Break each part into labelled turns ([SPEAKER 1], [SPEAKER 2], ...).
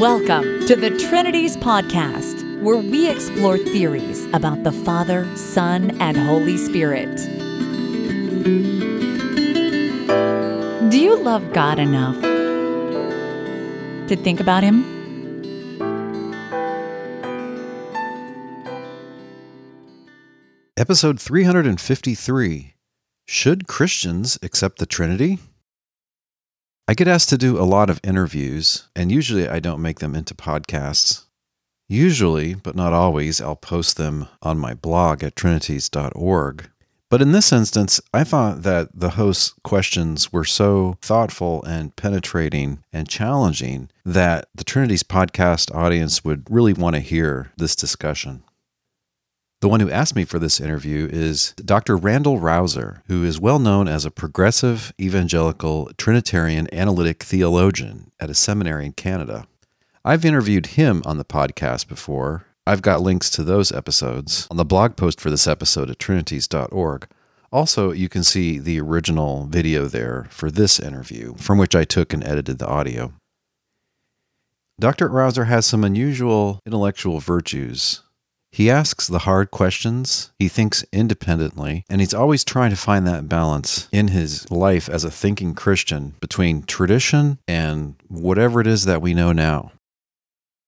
[SPEAKER 1] Welcome to the Trinities Podcast, where we explore theories about the Father, Son, and Holy Spirit. Do you love God enough to think about Him?
[SPEAKER 2] Episode 353 Should Christians Accept the Trinity? I get asked to do a lot of interviews, and usually I don't make them into podcasts. Usually, but not always, I'll post them on my blog at trinities.org. But in this instance, I thought that the host's questions were so thoughtful and penetrating and challenging that the Trinities podcast audience would really want to hear this discussion. The one who asked me for this interview is Dr. Randal Rauser, who is well known as a progressive evangelical Trinitarian analytic theologian at a seminary in Canada. I've interviewed him on the podcast before. I've got links to those episodes on the blog post for this episode at trinities.org. Also, you can see the original video there for this interview, from which I took and edited the audio. Dr. Rauser has some unusual intellectual virtues he asks the hard questions, he thinks independently, and he's always trying to find that balance in his life as a thinking Christian between tradition and whatever it is that we know now.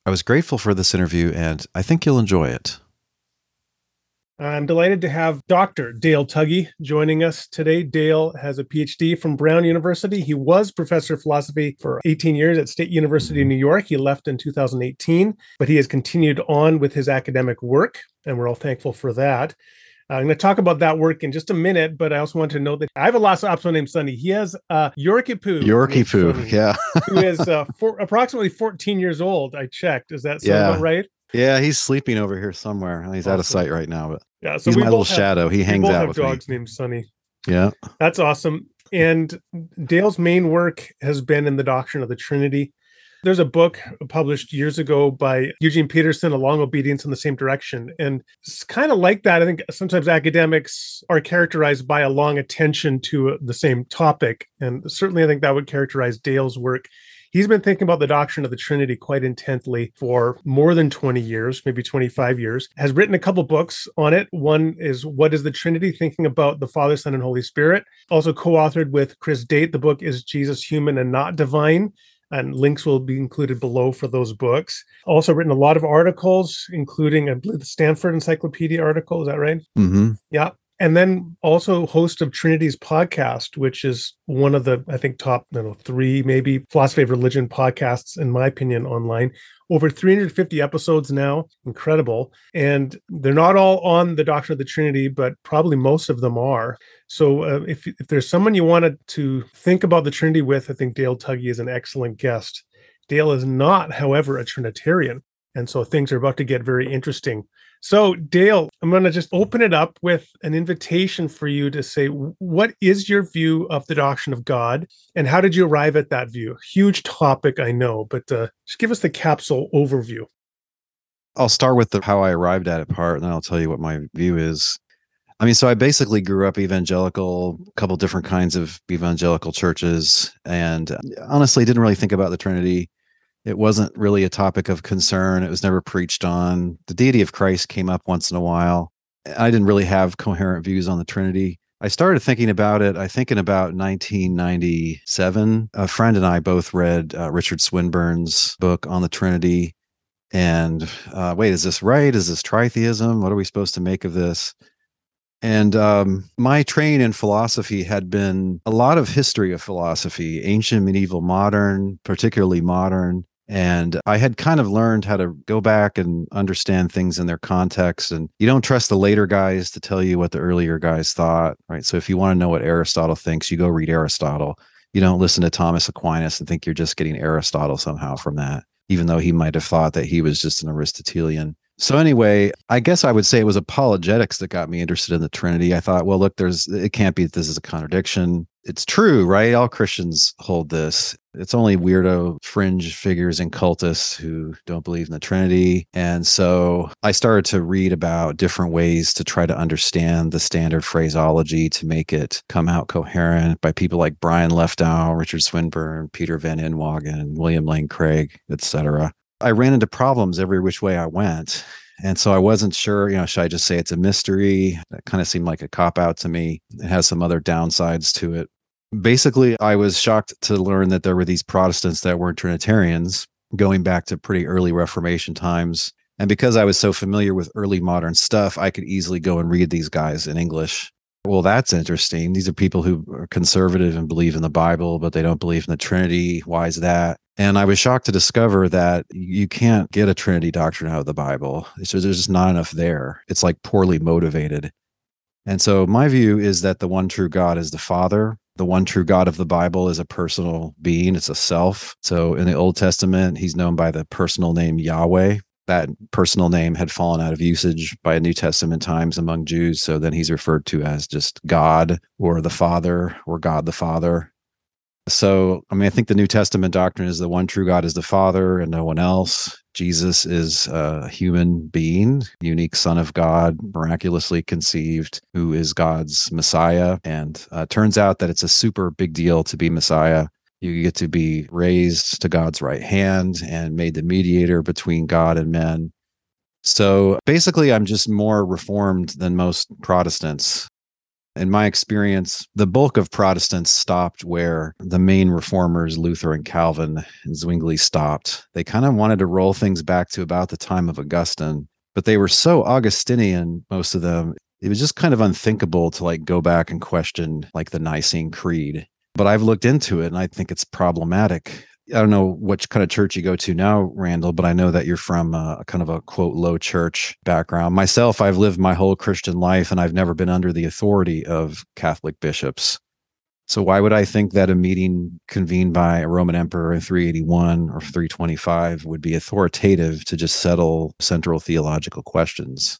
[SPEAKER 2] I was grateful for this interview, and I think you'll enjoy it.
[SPEAKER 3] I'm delighted to have Dr. Dale Tuggy joining us today. Dale has a PhD from Brown University. He was professor of philosophy for 18 years at State University of New York. He left in 2018, but he has continued on with his academic work, and we're all thankful for that. Uh, I'm going to talk about that work in just a minute, but I also want to note that I have a Lhasa Apso named Sunny. He has uh, Yorkie Poo.
[SPEAKER 2] Yorkie Poo, yeah.
[SPEAKER 3] who is uh, for, approximately 14 years old. I checked. Is that yeah. right?
[SPEAKER 2] Yeah, he's sleeping over here somewhere. He's awesome. out of sight right now, but
[SPEAKER 3] yeah, so
[SPEAKER 2] he's my little
[SPEAKER 3] have,
[SPEAKER 2] shadow. He hangs out
[SPEAKER 3] have
[SPEAKER 2] with
[SPEAKER 3] dogs
[SPEAKER 2] me.
[SPEAKER 3] named Sonny.
[SPEAKER 2] Yeah,
[SPEAKER 3] that's awesome. And Dale's main work has been in the doctrine of the Trinity. There's a book published years ago by Eugene Peterson, A Long Obedience in the Same Direction. And it's kind of like that. I think sometimes academics are characterized by a long attention to the same topic. And certainly, I think that would characterize Dale's work. He's been thinking about the doctrine of the Trinity quite intently for more than 20 years, maybe 25 years, has written a couple books on it. One is What is the Trinity? Thinking about the Father, Son, and Holy Spirit. Also co authored with Chris Date. The book is Jesus Human and Not Divine and links will be included below for those books. Also written a lot of articles, including I believe the Stanford Encyclopedia article. Is that right?
[SPEAKER 2] Mm-hmm.
[SPEAKER 3] Yeah and then also host of Trinities podcast, which is one of the I think top know three maybe philosophy of religion podcasts in my opinion online. Over 350 episodes now, incredible, and they're not all on the doctrine of the Trinity, but probably most of them are. So uh, if if there's someone you wanted to think about the Trinity with, I think Dale Tuggy is an excellent guest. Dale is not, however, a Trinitarian. And so things are about to get very interesting. So, Dale, I'm going to just open it up with an invitation for you to say, what is your view of the doctrine of God and how did you arrive at that view? Huge topic, I know, but uh, just give us the capsule overview.
[SPEAKER 2] I'll start with the how I arrived at it part, and then I'll tell you what my view is. I mean, so I basically grew up evangelical, a couple different kinds of evangelical churches, and uh, honestly didn't really think about the Trinity it wasn't really a topic of concern. It was never preached on. The deity of Christ came up once in a while. I didn't really have coherent views on the Trinity. I started thinking about it, I think in about 1997. A friend and I both read uh, Richard Swinburne's book on the Trinity. And uh, wait, is this right? Is this tritheism? What are we supposed to make of this? And um, my training in philosophy had been a lot of history of philosophy, ancient, medieval, modern, particularly modern. And I had kind of learned how to go back and understand things in their context. And you don't trust the later guys to tell you what the earlier guys thought, right? So if you want to know what Aristotle thinks, you go read Aristotle. You don't listen to Thomas Aquinas and think you're just getting Aristotle somehow from that, even though he might have thought that he was just an Aristotelian. So anyway, I guess I would say it was apologetics that got me interested in the Trinity. I thought, well, look, there's it can't be that this is a contradiction. It's true, right? All Christians hold this. It's only weirdo fringe figures and cultists who don't believe in the Trinity. And so I started to read about different ways to try to understand the standard phraseology to make it come out coherent by people like Brian Leftow, Richard Swinburne, Peter Van Inwagen, William Lane Craig, etc. I ran into problems every which way I went. And so I wasn't sure, you know, should I just say it's a mystery? That kind of seemed like a cop out to me. It has some other downsides to it. Basically, I was shocked to learn that there were these Protestants that weren't Trinitarians going back to pretty early Reformation times. And because I was so familiar with early modern stuff, I could easily go and read these guys in English. Well, that's interesting. These are people who are conservative and believe in the Bible, but they don't believe in the Trinity. Why is that? And I was shocked to discover that you can't get a Trinity doctrine out of the Bible. Just, there's just not enough there. It's like poorly motivated. And so my view is that the one true God is the Father. The one true God of the Bible is a personal being, it's a self. So in the Old Testament, he's known by the personal name Yahweh. That personal name had fallen out of usage by New Testament times among Jews. So then he's referred to as just God or the Father or God the Father. So, I mean, I think the New Testament doctrine is the one true God is the Father and no one else. Jesus is a human being, unique Son of God, miraculously conceived, who is God's Messiah. And uh, turns out that it's a super big deal to be Messiah. You get to be raised to God's right hand and made the mediator between God and men. So basically, I'm just more reformed than most Protestants in my experience, the bulk of Protestants stopped where the main reformers, Luther and Calvin and Zwingli, stopped. They kind of wanted to roll things back to about the time of Augustine, but they were so Augustinian, most of them, it was just kind of unthinkable to like go back and question like the Nicene Creed. But I've looked into it and I think it's problematic. I don't know which kind of church you go to now, Randal, but I know that you're from uh, a kind of a quote low church background. Myself, I've lived my whole Christian life and I've never been under the authority of Catholic bishops. So why would I think that a meeting convened by a Roman emperor in 381 or 325 would be authoritative to just settle central theological questions?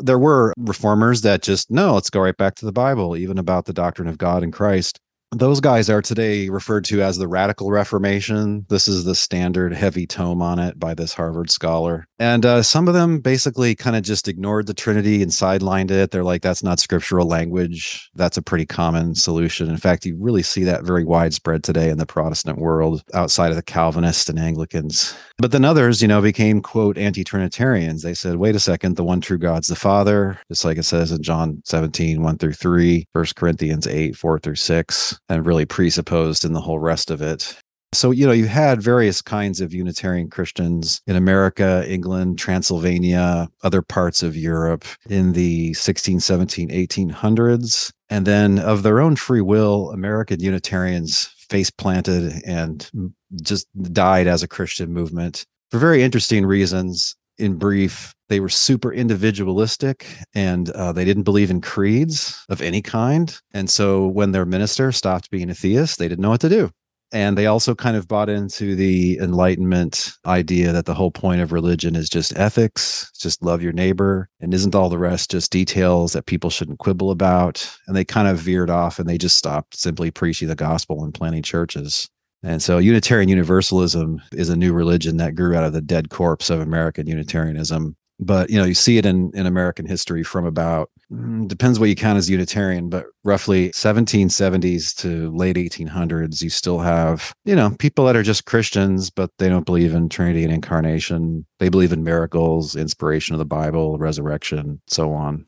[SPEAKER 2] There were reformers that just, no, let's go right back to the Bible, even about the doctrine of God and Christ those guys are today referred to as the Radical Reformation. This is the standard heavy tome on it by this Harvard scholar. And uh, some of them basically kind of just ignored the Trinity and sidelined it. They're like, that's not scriptural language. That's a pretty common solution. In fact, you really see that very widespread today in the Protestant world outside of the Calvinists and Anglicans. But then others, you know, became, quote, anti Trinitarians. They said, wait a second, the one true God's the Father, just like it says in John 17, 1 through 3, 1 Corinthians 8, 4 through 6, and really presupposed in the whole rest of it. So, you know, you had various kinds of Unitarian Christians in America, England, Transylvania, other parts of Europe in the 16, 17, 1800s. And then, of their own free will, American Unitarians face planted and just died as a Christian movement for very interesting reasons. In brief, they were super individualistic and uh, they didn't believe in creeds of any kind. And so when their minister stopped being a theist, they didn't know what to do. And they also kind of bought into the Enlightenment idea that the whole point of religion is just ethics, just love your neighbor, and isn't all the rest just details that people shouldn't quibble about? And they kind of veered off and they just stopped simply preaching the gospel and planting churches. And so Unitarian Universalism is a new religion that grew out of the dead corpse of American Unitarianism. But you know you see it in in american history from about mm, depends what you count as unitarian but roughly 1770s to late 1800s you still have you know people that are just christians but they don't believe in trinity and incarnation. They believe in miracles inspiration of the bible resurrection so on.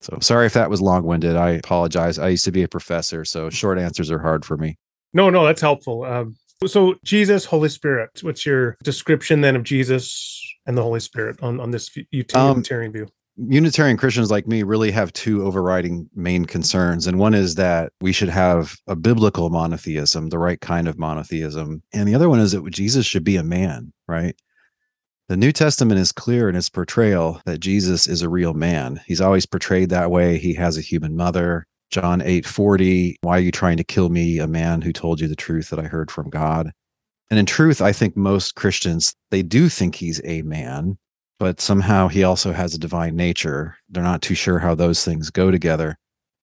[SPEAKER 2] So sorry if that was long-winded. I apologize. I used to be a professor so short answers are hard for me
[SPEAKER 3] no no that's helpful um, so jesus holy spirit what's your description then of jesus and the Holy Spirit on on this Unitarian um, view?
[SPEAKER 2] Unitarian Christians like me really have two overriding main concerns. And one is that we should have a biblical monotheism, the right kind of monotheism. And the other one is that Jesus should be a man, right? The New Testament is clear in its portrayal that Jesus is a real man. He's always portrayed that way. He has a human mother. John 8 40, why are you trying to kill me, a man who told you the truth that I heard from God? And in truth, I think most Christians, they do think he's a man, but somehow he also has a divine nature. They're not too sure how those things go together.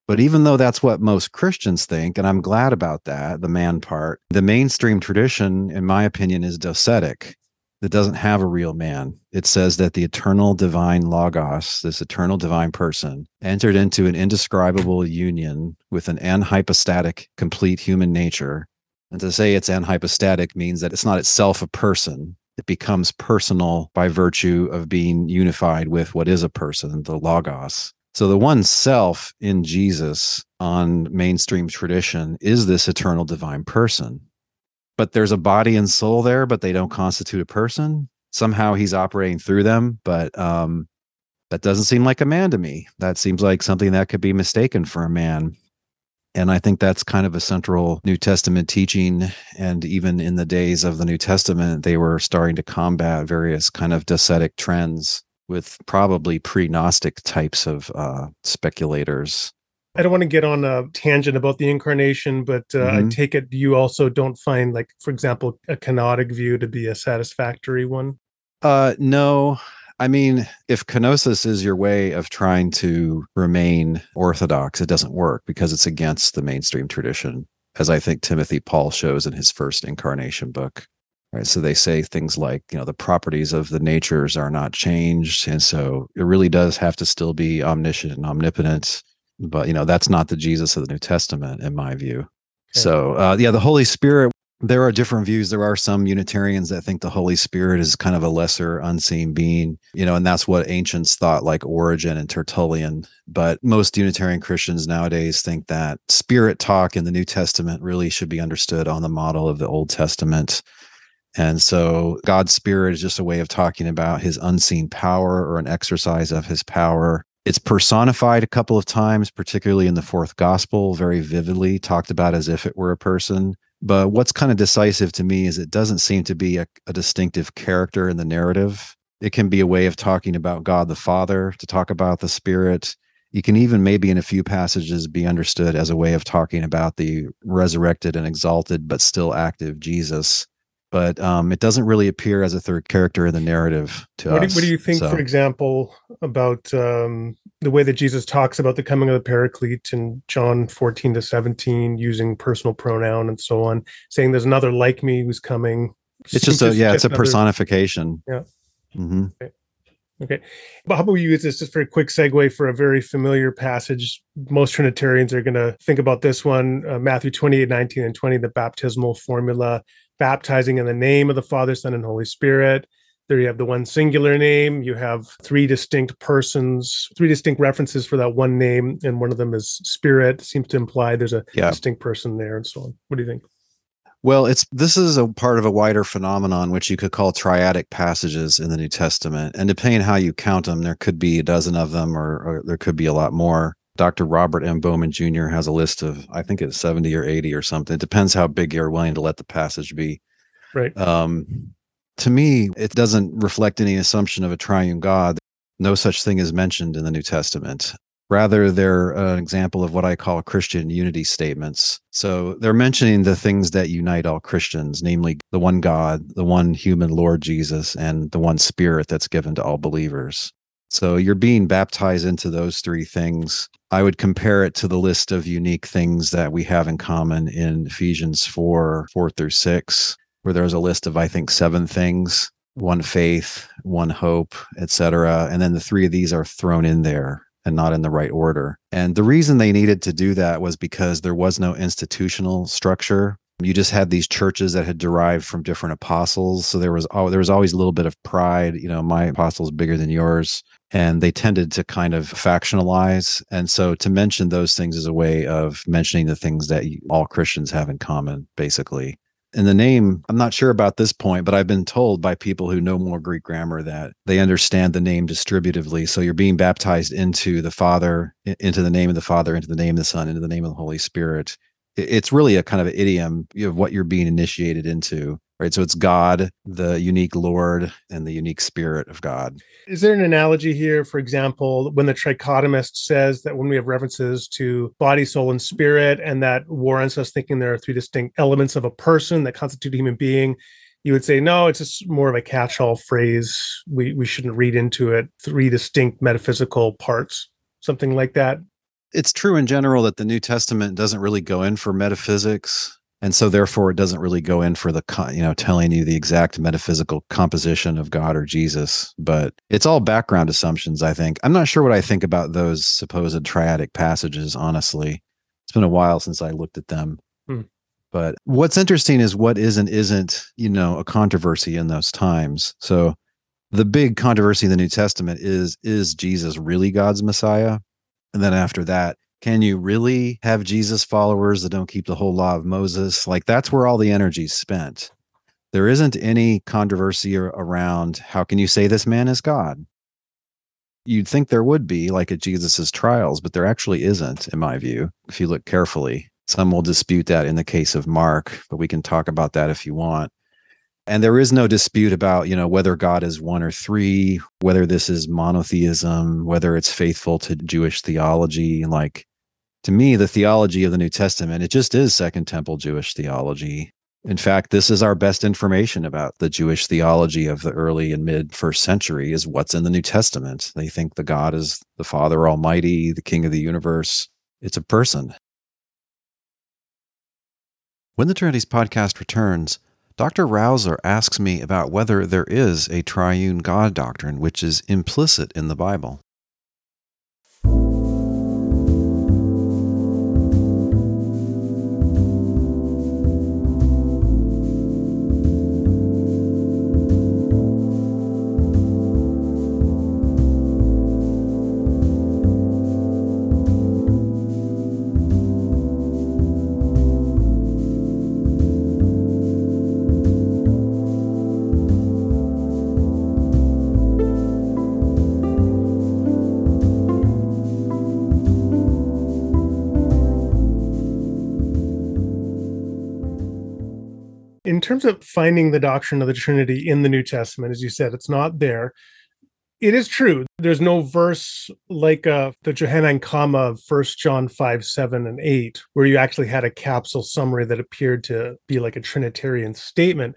[SPEAKER 2] But even though that's what most Christians think, and I'm glad about that, the man part, the mainstream tradition, in my opinion, is docetic. That doesn't have a real man. It says that the eternal divine Logos, this eternal divine person, entered into an indescribable union with an anhypostatic, complete human nature. And to say it's anhypostatic means that it's not itself a person. It becomes personal by virtue of being unified with what is a person, the Logos. So the one self in Jesus on mainstream tradition is this eternal divine person. But there's a body and soul there, but they don't constitute a person. Somehow he's operating through them, but um, that doesn't seem like a man to me. That seems like something that could be mistaken for a man. And I think that's kind of a central New Testament teaching. And even in the days of the New Testament, they were starting to combat various kind of docetic trends with probably pre-Gnostic types of uh, speculators.
[SPEAKER 3] I don't want to get on a tangent about the incarnation, but uh, mm-hmm. I take it you also don't find, like, for example, a kenotic view to be a satisfactory one.
[SPEAKER 2] Uh, no, I mean, if kenosis is your way of trying to remain orthodox, it doesn't work because it's against the mainstream tradition, as I think Timothy Pawl shows in his first incarnation book right so they say things like you know the properties of the natures are not changed and so it really does have to still be omniscient and omnipotent but you know that's not the jesus of the new testament in my view okay. so uh, yeah the holy spirit there are different views there are some unitarians that think the holy spirit is kind of a lesser unseen being you know and that's what ancients thought like origen and tertullian but most unitarian christians nowadays think that spirit talk in the new testament really should be understood on the model of the old testament and so God's spirit is just a way of talking about his unseen power or an exercise of his power. It's personified a couple of times, particularly in the fourth gospel, very vividly talked about as if it were a person. But what's kind of decisive to me is it doesn't seem to be a, a distinctive character in the narrative. It can be a way of talking about God the Father, to talk about the Spirit. You can even maybe in a few passages be understood as a way of talking about the resurrected and exalted but still active Jesus but um, it doesn't really appear as a third character in the narrative to
[SPEAKER 3] what
[SPEAKER 2] us.
[SPEAKER 3] Do, what do you think, so. for example, about um, the way that Jesus talks about the coming of the Paraclete in John 14 to 17, using personal pronoun and so on, saying there's another like me who's coming?
[SPEAKER 2] It's just a yeah, it's a another, personification.
[SPEAKER 3] Yeah. Mm-hmm. Okay. Okay. But how about we use this just for a quick segue for a very familiar passage? Most Trinitarians are going to think about this one uh, Matthew 28, 19, and 20, the baptismal formula baptizing in the name of the Father, Son, and Holy Spirit. There you have the one singular name. You have three distinct persons, three distinct references for that one name, and one of them is Spirit. Seems to imply there's a yeah. distinct person there, and so on. What do you think?
[SPEAKER 2] Well, it's this is a part of a wider phenomenon which you could call triadic passages in the New Testament, and depending how you count them, there could be a dozen of them, or, or there could be a lot more. Dr. Robert M. Bowman Jr. has a list of, I think it's 70 or 80 or something. It depends how big you're willing to let the passage be.
[SPEAKER 3] Right.
[SPEAKER 2] Um, to me, it doesn't reflect any assumption of a triune God. No such thing is mentioned in the New Testament. Rather, they're an example of what I call Christian unity statements. So they're mentioning the things that unite all Christians, namely the one God, the one human Lord Jesus, and the one Spirit that's given to all believers. So you're being baptized into those three things. I would compare it to the list of unique things that we have in common in Ephesians 4 4 through 6, where there's a list of, I think, seven things one faith, one hope, etc. And then the three of these are thrown in there and not in the right order. And the reason they needed to do that was because there was no institutional structure. You just had these churches that had derived from different apostles, so there was oh, there was always a little bit of pride. You know, my apostle is bigger than yours and they tended to kind of factionalize. And so to mention those things is a way of mentioning the things that all Christians have in common, basically. And the name, I'm not sure about this point, but I've been told by people who know more Greek grammar that they understand the name distributively. So you're being baptized into the Father, into the name of the Father, into the name of the Son, into the name of the Holy Spirit. It's really a kind of idiom of what you're being initiated into right? So it's God, the unique Lord, and the unique Spirit of God.
[SPEAKER 3] Is there an analogy here, for example, when the trichotomist says that when we have references to body, soul, and spirit, and that warrants us thinking there are three distinct elements of a person that constitute a human being? You would say, no, it's just more of a catch all phrase. We, we shouldn't read into it three distinct metaphysical parts, something like that.
[SPEAKER 2] It's true in general that the New Testament doesn't really go in for metaphysics. And so therefore it doesn't really go in for the you know telling you the exact metaphysical composition of God or Jesus, but it's all background assumptions, I think. I'm not sure what I think about those supposed triadic passages, honestly. It's been a while since I looked at them. Hmm. But what's interesting is what is and isn't, you know, a controversy in those times. So the big controversy in the New Testament is is Jesus really God's Messiah? And then after that, can you really have Jesus followers that don't keep the whole law of Moses? Like that's where all the energy is spent. There isn't any controversy around how can you say this man is God? You'd think there would be, like at Jesus's trials, but there actually isn't, in my view, if you look carefully. Some will dispute that in the case of Mark, but we can talk about that if you want and there is no dispute about you know whether god is one or three whether this is monotheism whether it's faithful to jewish theology. Like to me the theology of the new testament it just is second temple jewish theology. In fact this is our best information about the jewish theology of the early and mid first century is what's in the new testament. They think the god is the father almighty the king of the universe. It's a person. When the trinities podcast returns Dr. Rauser asks me about whether there is a triune God doctrine which is implicit in the Bible.
[SPEAKER 3] Terms of finding the doctrine of the Trinity in the New Testament, as you said, it's not there. It is true. There's no verse like uh, the Johannine comma of 1 John 5, 7, and 8, where you actually had a capsule summary that appeared to be like a Trinitarian statement.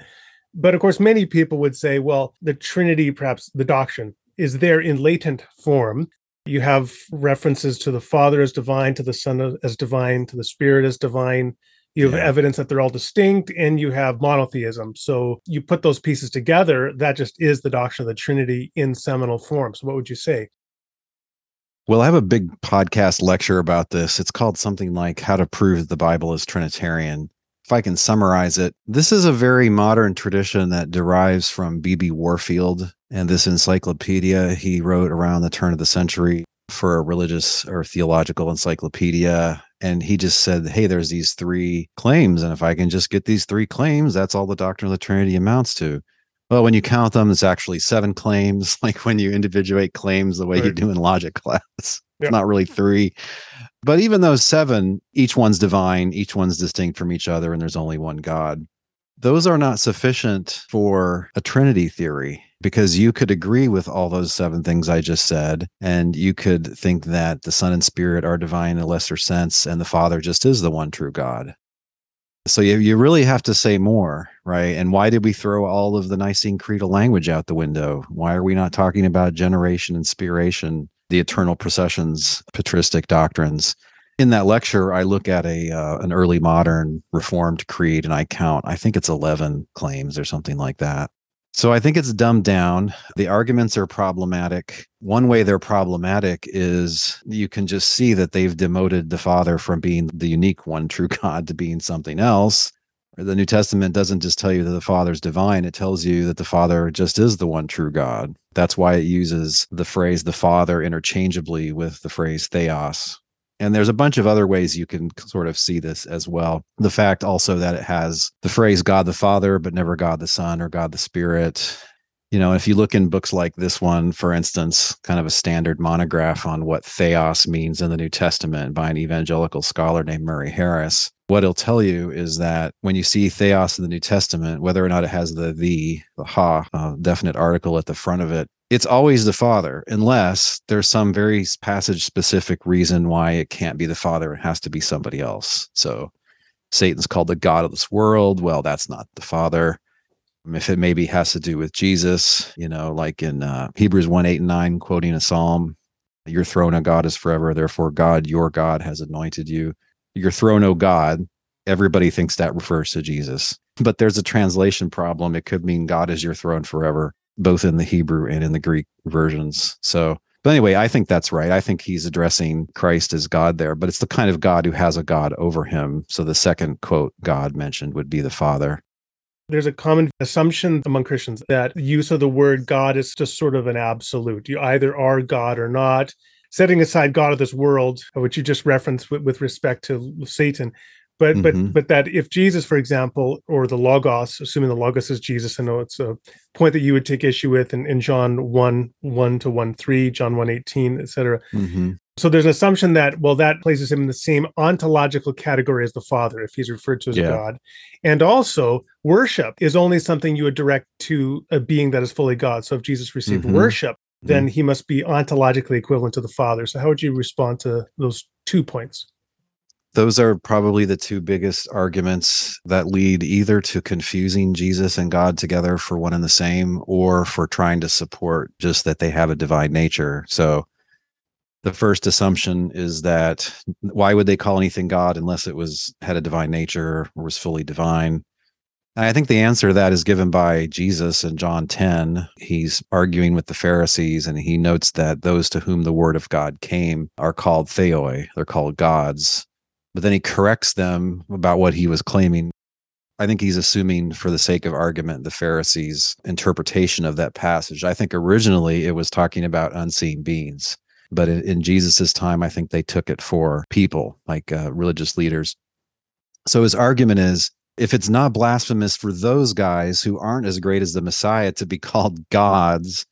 [SPEAKER 3] But of course, many people would say, well, the Trinity, perhaps the doctrine, is there in latent form. You have references to the Father as divine, to the Son as divine, to the Spirit as divine you have yeah. evidence that they're all distinct and you have monotheism. So you put those pieces together that just is the doctrine of the trinity in seminal form. So what would you say?
[SPEAKER 2] Well i have a big podcast lecture about this. It's called something like how to prove the bible is trinitarian. If i can summarize it this is a very modern tradition that derives from bb warfield and this encyclopedia he wrote around the turn of the century for a religious or theological encyclopedia and he just said hey there's these three claims and if i can just get these three claims that's all the doctrine of the trinity amounts to well when you count them it's actually seven claims like when you individuate claims the way right. you do in logic class it's yeah. not really three but even those seven each one's divine each one's distinct from each other and there's only one god those are not sufficient for a trinity theory because you could agree with all those seven things I just said, and you could think that the Son and Spirit are divine in a lesser sense, and the Father just is the one true God. So you, you really have to say more, right? And why did we throw all of the Nicene creedal language out the window? Why are we not talking about generation, spiration, the eternal processions, patristic doctrines? In that lecture, I look at a uh, an early modern Reformed creed, and I count. I think it's eleven claims or something like that. So I think it's dumbed down. The arguments are problematic. One way they're problematic is you can just see that they've demoted the Father from being the unique one true God to being something else. The New Testament doesn't just tell you that the Father's divine, it tells you that the Father just is the one true God. That's why it uses the phrase the Father interchangeably with the phrase theos, and there's a bunch of other ways you can sort of see this as well. The fact also that it has the phrase God the Father, but never God the Son or God the Spirit. You know, if you look in books like this one, for instance, kind of a standard monograph on what theos means in the New Testament by an evangelical scholar named Murray Harris, what it'll tell you is that when you see theos in the New Testament, whether or not it has the the, the ha, uh, definite article at the front of it, it's always the father unless there's some very passage specific reason why it can't be the father it has to be somebody else so satan's called the god of this world well that's not the father if it maybe has to do with jesus you know like in uh, hebrews 1 8 and 9 quoting a psalm Your throne, O God, is forever. Therefore, God, your God, has anointed you. Your throne, O God, everybody thinks that refers to Jesus. But there's a translation problem. It could mean God is your throne forever, both in the Hebrew and in the Greek versions. So, but anyway, I think that's right. I think he's addressing Christ as God there, but it's the kind of God who has a God over him. So the second quote God mentioned would be the Father.
[SPEAKER 3] There's a common assumption among Christians that use of the word God is just sort of an absolute. You either are God or not. Setting aside God of this world, which you just referenced with, with respect to Satan, but mm-hmm. but but that if jesus for example or the logos assuming the logos is jesus i know it's a point that you would take issue with in, in john 1 1 to 1 3 john 1 18 etc mm-hmm. so there's an assumption that well that places him in the same ontological category as the father if he's referred to as yeah. god and also worship is only something you would direct to a being that is fully god so if jesus received mm-hmm. worship then mm-hmm. he must be ontologically equivalent to the father so how would you respond to those two points
[SPEAKER 2] those are probably the two biggest arguments that lead either to confusing Jesus and God together for one and the same or for trying to support just that they have a divine nature. So the first assumption is that why would they call anything God unless it was had a divine nature or was fully divine? And I think the answer to that is given by Jesus in John 10. He's arguing with the Pharisees and he notes that those to whom the word of God came are called theoi, they're called gods but then he corrects them about what he was claiming. I think he's assuming, for the sake of argument, the Pharisees' interpretation of that passage. I think originally it was talking about unseen beings, but in, Jesus' time, I think they took it for people, like uh, religious leaders. So his argument is if it's not blasphemous for those guys who aren't as great as the Messiah to be called gods,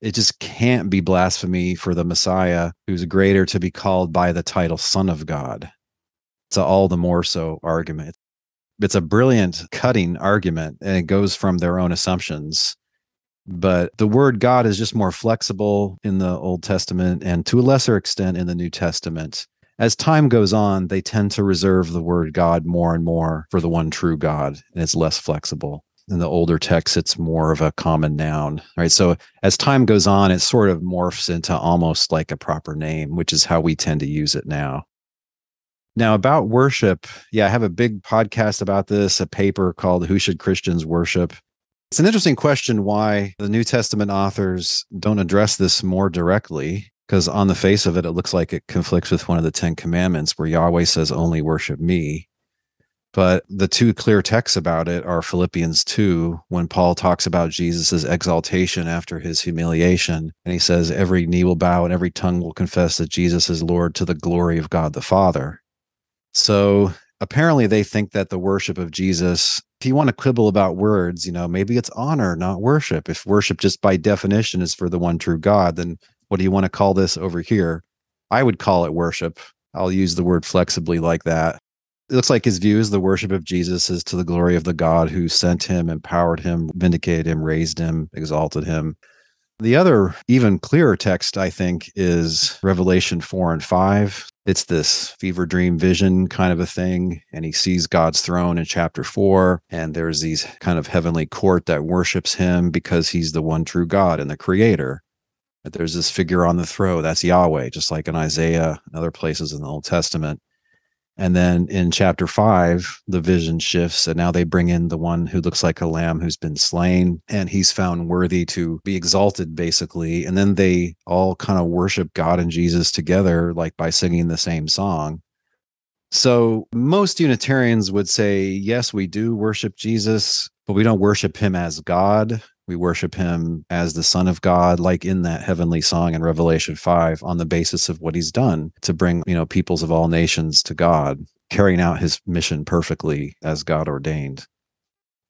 [SPEAKER 2] it just can't be blasphemy for the Messiah who's greater to be called by the title Son of God it's all the more so argument. It's a brilliant cutting argument and it goes from their own assumptions. But the word God is just more flexible in the Old Testament and to a lesser extent in the New Testament. As time goes on, they tend to reserve the word God more and more for the one true God, and it's less flexible. In the older texts, it's more of a common noun, right? So as time goes on, it sort of morphs into almost like a proper name, which is how we tend to use it now. Now, about worship, yeah, I have a big podcast about this, a paper called Who Should Christians Worship? It's an interesting question why the New Testament authors don't address this more directly, because on the face of it, it looks like it conflicts with one of the Ten Commandments where Yahweh says, only worship me. But the two clear texts about it are Philippians 2, when Paul talks about Jesus' exaltation after his humiliation. And he says, Every knee will bow and every tongue will confess that Jesus is Lord to the glory of God the Father. So apparently they think that the worship of Jesus, if you want to quibble about words, you know, maybe it's honor, not worship. If worship just by definition is for the one true God, then what do you want to call this over here? I would call it worship. I'll use the word flexibly like that. It looks like his view is the worship of Jesus is to the glory of the God who sent him, empowered him, vindicated him, raised him, exalted him. The other, even clearer text, I think, is Revelation 4 and 5. It's this fever dream vision kind of a thing. And he sees God's throne in chapter 4. And there's these kind of heavenly court that worships him because he's the one true God and the creator. But there's this figure on the throne, that's Yahweh, just like in Isaiah and other places in the Old Testament. And then in chapter five, the vision shifts, and now they bring in the one who looks like a lamb who's been slain, and he's found worthy to be exalted, basically. And then they all kind of worship God and Jesus together, like by singing the same song. So most Unitarians would say, yes, we do worship Jesus, but we don't worship him as God. We worship him as the Son of God, like in that heavenly song in Revelation 5, on the basis of what he's done to bring, you know, peoples of all nations to God, carrying out his mission perfectly as God ordained.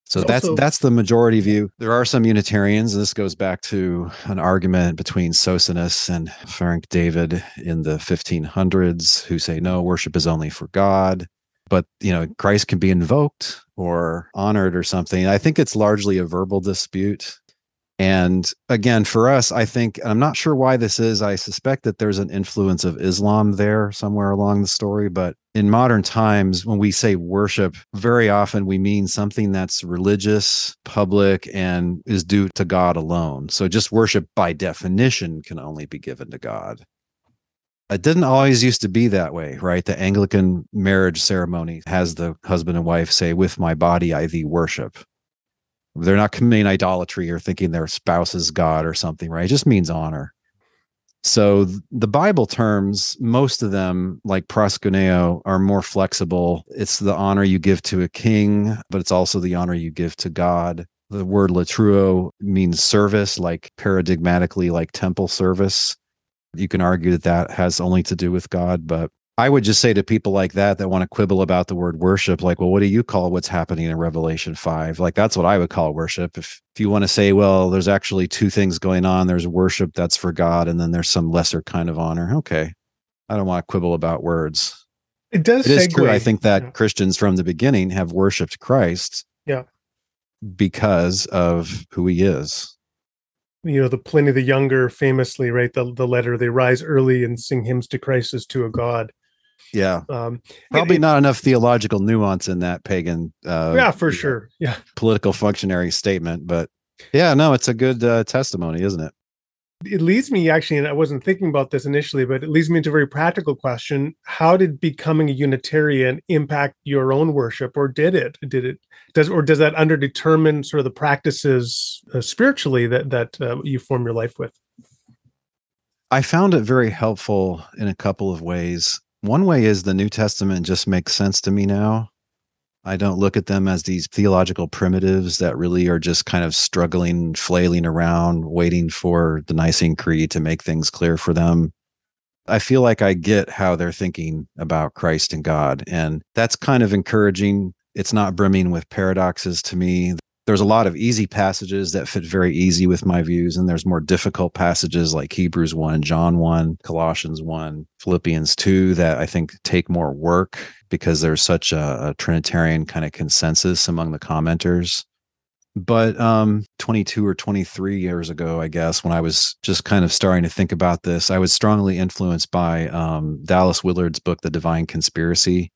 [SPEAKER 2] So it's that's also, that's the majority view. There are some Unitarians, and this goes back to an argument between Socinus and Frank David in the 1500s, who say no, worship is only for God but you know mm-hmm. christ can be invoked or honored or something. I think it's largely a verbal dispute. And again for us i think i'm not sure why this is i suspect that there's an influence of islam there somewhere along the story but in modern times when we say worship very often we mean something that's religious public and is due to god alone. So just worship by definition can only be given to god It didn't always used to be that way, right? The Anglican marriage ceremony has the husband and wife say, With my body, I thee worship. They're not committing idolatry or thinking their spouse is God or something, right? It just means honor. So the Bible terms, most of them, like proskuneo, are more flexible. It's the honor you give to a king, but it's also the honor you give to God. The word latreuo means service, like paradigmatically, like temple service. You can argue that that has only to do with God, but I would just say to people like that that want to quibble about the word worship, like, well, what do you call what's happening in Revelation 5? Like, that's what I would call worship. If, if you want to say, well, there's actually two things going on there's worship that's for God, and then there's some lesser kind of honor. Okay. I don't want to quibble about words.
[SPEAKER 3] It does.
[SPEAKER 2] It is true. I think that yeah. Christians from the beginning have worshiped Christ.
[SPEAKER 3] Yeah.
[SPEAKER 2] Because of who he is
[SPEAKER 3] you know the Pliny the Younger famously right the the letter they rise early and sing hymns to Christ as to a God
[SPEAKER 2] yeah. Um, Probably it, not enough theological nuance in that pagan. Uh,
[SPEAKER 3] yeah, for sure. Yeah.
[SPEAKER 2] Political functionary statement. But yeah, no, it's a good uh, testimony, isn't it?
[SPEAKER 3] It leads me actually, and I wasn't thinking about this initially, but it leads me into a very practical question. How did becoming a Unitarian impact your own worship, or did it? Did it does or does that underdetermine sort of the practices uh, spiritually that that uh, you form your life with?
[SPEAKER 2] I found it very helpful in a couple of ways. One way is the New Testament just makes sense to me now. I don't look at them as these theological primitives that really are just kind of struggling, flailing around, waiting for the Nicene Creed to make things clear for them. I feel like I get how they're thinking about Christ and God. And that's kind of encouraging. It's not brimming with paradoxes to me there's a lot of easy passages that fit very easy with my views and there's more difficult passages like hebrews 1 john 1 colossians 1 philippians 2 that i think take more work because there's such a, a trinitarian kind of consensus among the commenters. But um 22 or 23 years ago i guess when i was just kind of starting to think about this i was strongly influenced by um, dallas willard's book the divine conspiracy.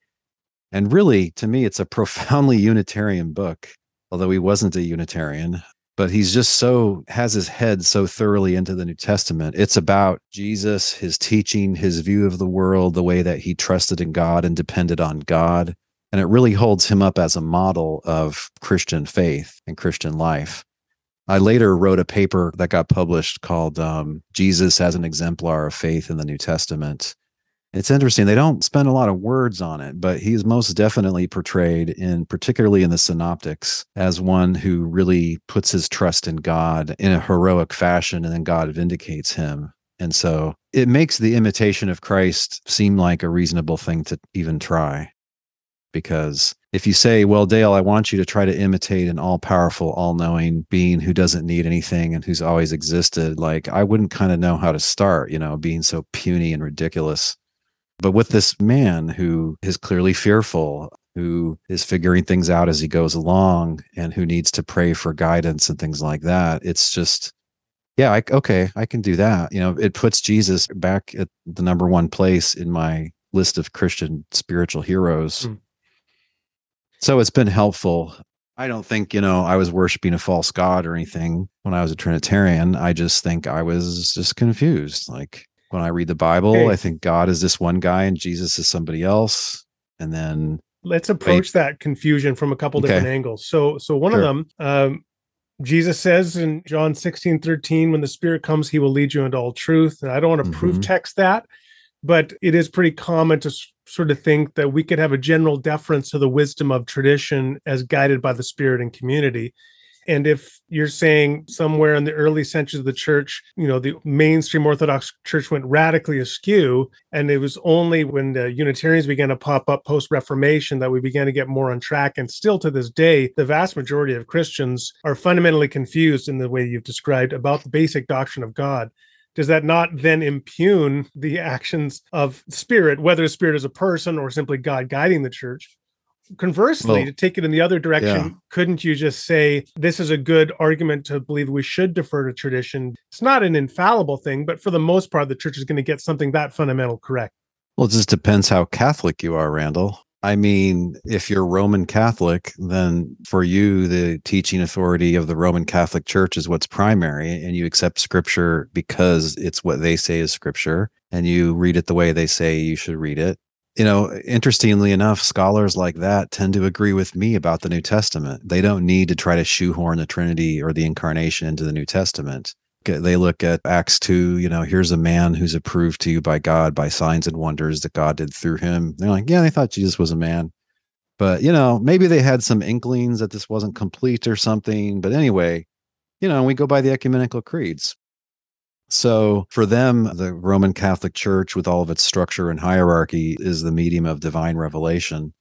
[SPEAKER 2] And really to me it's a profoundly unitarian book although he wasn't a Unitarian, but he's just so has his head so thoroughly into the New Testament. It's about Jesus, his teaching, his view of the world, the way that he trusted in God and depended on God. And it really holds him up as a model of Christian faith and Christian life. I later wrote a paper that got published called um, Jesus as an Exemplar of Faith in the New Testament it's interesting. They don't spend a lot of words on it, but he is most definitely portrayed in, particularly in the synoptics, as one who really puts his trust in God in a heroic fashion, and then God vindicates him. And so it makes the imitation of Christ seem like a reasonable thing to even try. Because if you say, well, Dale, I want you to try to imitate an all powerful, all knowing being who doesn't need anything and who's always existed, like I wouldn't kind of know how to start, you know, being so puny and ridiculous. But with this man who is clearly fearful, who is figuring things out as he goes along, and who needs to pray for guidance and things like that, it's just, yeah, I, okay, I can do that. You know, it puts Jesus back at the number one place in my list of Christian spiritual heroes. Mm. So it's been helpful. I don't think, you know, I was worshiping a false God or anything when I was a Trinitarian. I just think I was just confused. Like, when I read the Bible. I think God is this one guy and Jesus is somebody else. And then
[SPEAKER 3] let's approach that confusion from a couple okay. different angles. So, so one sure. of them, um, Jesus says in John 16, 13, when the Spirit comes, he will lead you into all truth. And I don't want to mm-hmm. proof text that, but it is pretty common to sort of think that we could have a general deference to the wisdom of tradition as guided by the Spirit and community. And if you're saying somewhere in the early centuries of the church, you know, the mainstream Orthodox church went radically askew, and it was only when the Unitarians began to pop up post Reformation that we began to get more on track. And still to this day, the vast majority of Christians are fundamentally confused in the way you've described about the basic doctrine of God does that not then impugn the actions of spirit whether spirit is a person or simply god guiding the church Conversely, well, to take it in the other direction, yeah. couldn't you just say this is a good argument to believe we should defer to tradition? It's not an infallible thing, but for the most part, the church is going to get something that fundamental correct.
[SPEAKER 2] Well, it just depends how Catholic you are, Randal. I mean, if you're Roman Catholic, then for you, the teaching authority of the Roman Catholic Church is what's primary, and you accept scripture because it's what they say is scripture, and you read it the way they say you should read it. You know, interestingly enough, scholars like that tend to agree with me about the New Testament. They don't need to try to shoehorn the Trinity or the incarnation into the New Testament. They look at acts 2 you know here's a man who's approved to you by god by signs and wonders that god did through him. They're like yeah they thought jesus was a man. But you know maybe they had some inklings that this wasn't complete or something. But anyway you know we go by the ecumenical creeds so for them the roman catholic church with all of its structure and hierarchy is the medium of divine revelation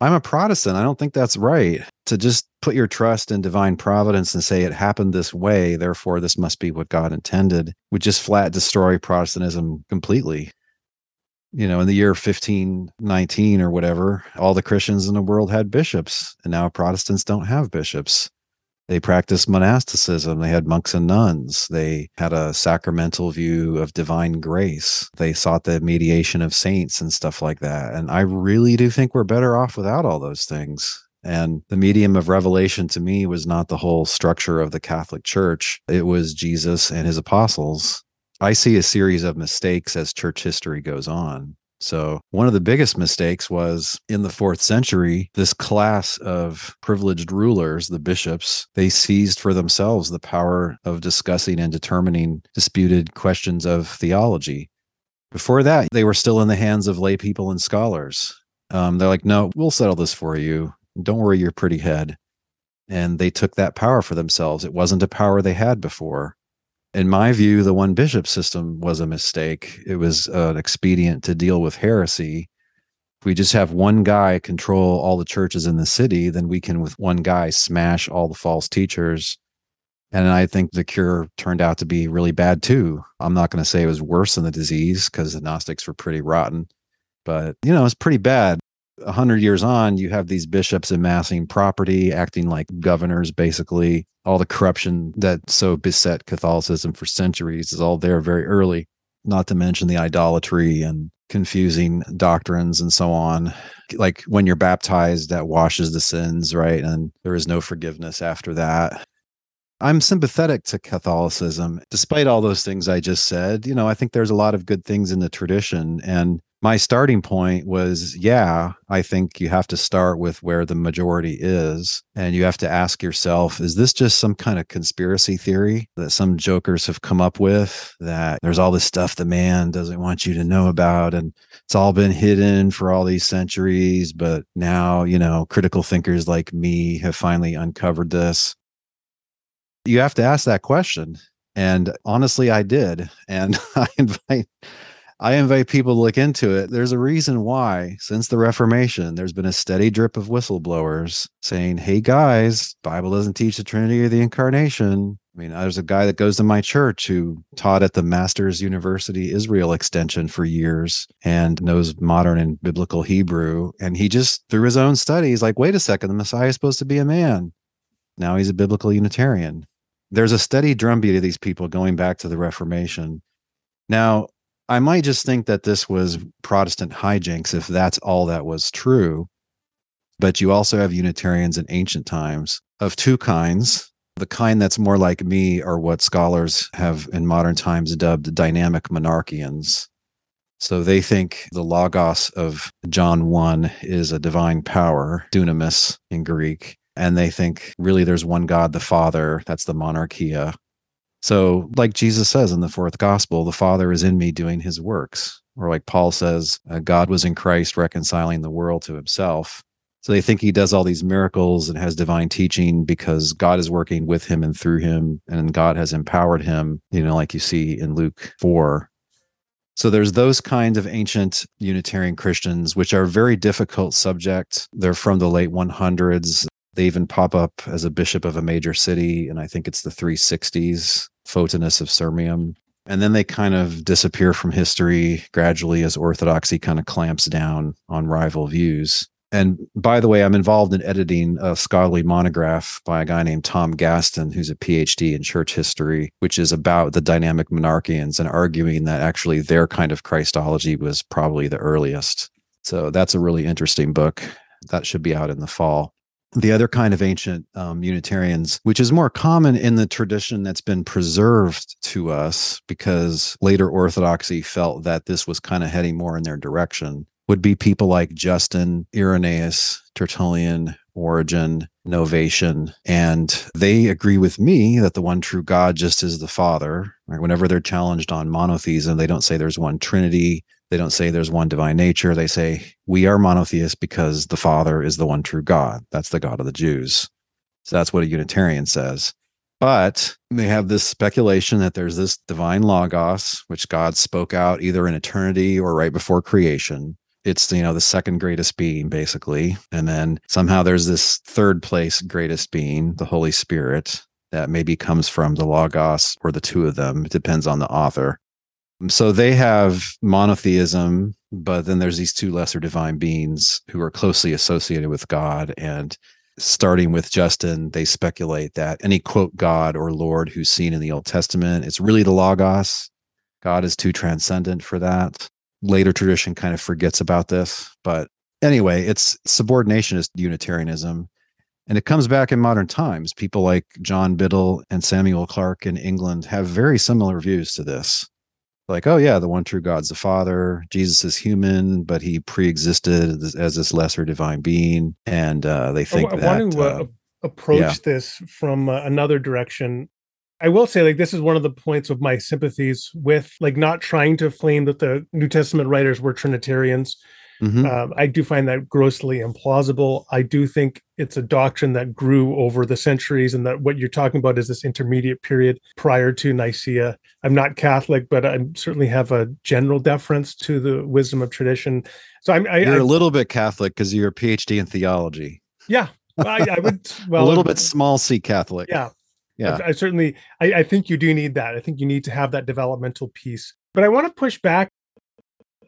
[SPEAKER 2] I'm a Protestant. I don't think that's right to just put your trust in divine providence and say it happened this way. Therefore, this must be what God intended, would just flat destroy Protestantism completely. You know, in the year 1519 or whatever, all the Christians in the world had bishops, and now Protestants don't have bishops. They practiced monasticism. They had monks and nuns. They had a sacramental view of divine grace. They sought the mediation of saints and stuff like that. And I really do think we're better off without all those things. And the medium of revelation to me was not the whole structure of the Catholic Church, it was Jesus and his apostles. I see a series of mistakes as church history goes on. So, one of the biggest mistakes was in the fourth century, this class of privileged rulers, the bishops, they seized for themselves the power of discussing and determining disputed questions of theology. Before that, they were still in the hands of lay people and scholars. Um, they're like, no, we'll settle this for you. Don't worry your pretty head. And they took that power for themselves. It wasn't a power they had before in my view, the one bishop system was a mistake. It was uh, an expedient to deal with heresy. If we just have one guy control all the churches in the city, then we can, with one guy, smash all the false teachers. And I think the cure turned out to be really bad too. I'm not going to say it was worse than the disease because the Gnostics were pretty rotten, but you know, it's pretty bad a hundred years on, you have these bishops amassing property, acting like governors, basically. All the corruption that so beset Catholicism for centuries is all there very early, not to mention the idolatry and confusing doctrines and so on. Like when you're baptized, that washes the sins, right? And there is no forgiveness after that. I'm sympathetic to Catholicism, despite all those things I just said. You know, I think there's a lot of good things in the tradition. And my starting point was yeah, I think you have to start with where the majority is. And you have to ask yourself, is this just some kind of conspiracy theory that some jokers have come up with that there's all this stuff the man doesn't want you to know about? And it's all been hidden for all these centuries. But now, you know, critical thinkers like me have finally uncovered this. You have to ask that question. And honestly, I did. And I invite I invite people to look into it. There's a reason why, since the Reformation, there's been a steady drip of whistleblowers saying, Hey guys, Bible doesn't teach the Trinity or the Incarnation. I mean, there's a guy that goes to my church who taught at the Masters University Israel extension for years and knows modern and biblical Hebrew. And he just, through his own studies, like, wait a second, the Messiah is supposed to be a man. Now he's a biblical Unitarian. There's a steady drumbeat of these people going back to the Reformation. Now, I might just think that this was Protestant hijinks if that's all that was true. But you also have Unitarians in ancient times of two kinds. The kind that's more like me are what scholars have in modern times dubbed dynamic monarchians. So they think the logos of John 1 is a divine power, dunamis in Greek. And they think really there's one God, the Father, that's the monarchia, so, like Jesus says in the fourth gospel, the Father is in me doing his works. Or like Paul says, uh, God was in Christ reconciling the world to himself. So they think he does all these miracles and has divine teaching because God is working with him and through him, and God has empowered him, you know, like you see in Luke 4. So there's those kinds of ancient Unitarian Christians, which are very difficult subject. They're from the late 100s. They even pop up as a bishop of a major city, and I think it's the 360s. Photinus of Sirmium. And then they kind of disappear from history gradually as orthodoxy kind of clamps down on rival views. And by the way, I'm involved in editing a scholarly monograph by a guy named Tom Gaston, who's a PhD in church history, which is about the dynamic monarchians and arguing that actually their kind of Christology was probably the earliest. So that's a really interesting book. That should be out in the fall. The other kind of ancient um, Unitarians, which is more common in the tradition that's been preserved to us because later Orthodoxy felt that this was kind of heading more in their direction, would be people like Justin, Irenaeus, Tertullian, Origen, Novatian. and they agree with me that the one true God just is the Father. Right? Whenever they're challenged on monotheism, they don't say there's one Trinity. They don't say there's one divine nature. They say we are monotheists because the Father is the one true God. That's the God of the Jews. So that's what a Unitarian says. But they have this speculation that there's this divine logos, which God spoke out either in eternity or right before creation it's you know the second greatest being basically and then somehow there's this third place greatest being the holy spirit that maybe comes from the logos or the two of them it depends on the author so they have monotheism but then there's these two lesser divine beings who are closely associated with god and starting with justin they speculate that any quote god or lord who's seen in the old testament it's really the logos god is too transcendent for that later tradition kind of forgets about this. But anyway, it's subordinationist Unitarianism. And it comes back in modern times. People like John Biddle and Samuel Clarke in England have very similar views to this. Like, oh, yeah, the one true God's the Father. Jesus is human, but he pre existed as this lesser divine being. And uh, they think I,
[SPEAKER 3] that.
[SPEAKER 2] want
[SPEAKER 3] to uh, uh, approach yeah. this from uh, another direction. I will say, like, this is one of the points of my sympathies with, like, not trying to claim that the New Testament writers were Trinitarians. Mm-hmm. Um, I do find that grossly implausible. I do think it's a doctrine that grew over the centuries, and that what you're talking about is this intermediate period prior to Nicaea. I'm not Catholic, but I certainly have a general deference to the wisdom of tradition. So I'm I,
[SPEAKER 2] you're
[SPEAKER 3] I,
[SPEAKER 2] a little bit Catholic because you're a PhD in theology.
[SPEAKER 3] Yeah, I, I would. Well,
[SPEAKER 2] a little bit small C Catholic.
[SPEAKER 3] Yeah, yeah i, I certainly I, I think you do need that i think you need to have that developmental piece but i want to push back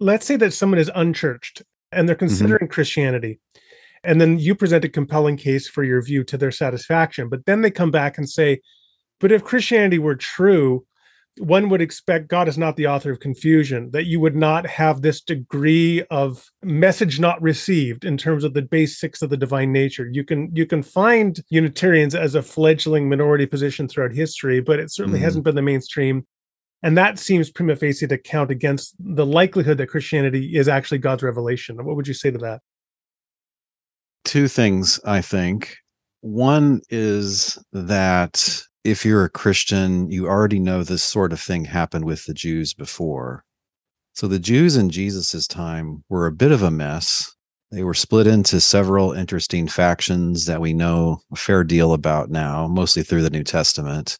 [SPEAKER 3] let's say that someone is unchurched and they're mm-hmm. considering mm-hmm. christianity and then you present a compelling case for your view to their satisfaction but then they come back and say but if christianity were true one would expect God is not the author of confusion, that you would not have this degree of message not received in terms of the basics of the divine nature. You can you can find Unitarians as a fledgling minority position throughout history, but it certainly mm. hasn't been the mainstream. And that seems prima facie to count against the likelihood that Christianity is actually God's revelation. What would you say to that?
[SPEAKER 2] Two things, I think. One is that if you're a Christian, you already know this sort of thing happened with the Jews before. So the Jews in Jesus's time were a bit of a mess. They were split into several interesting factions that we know a fair deal about now, mostly through the New Testament.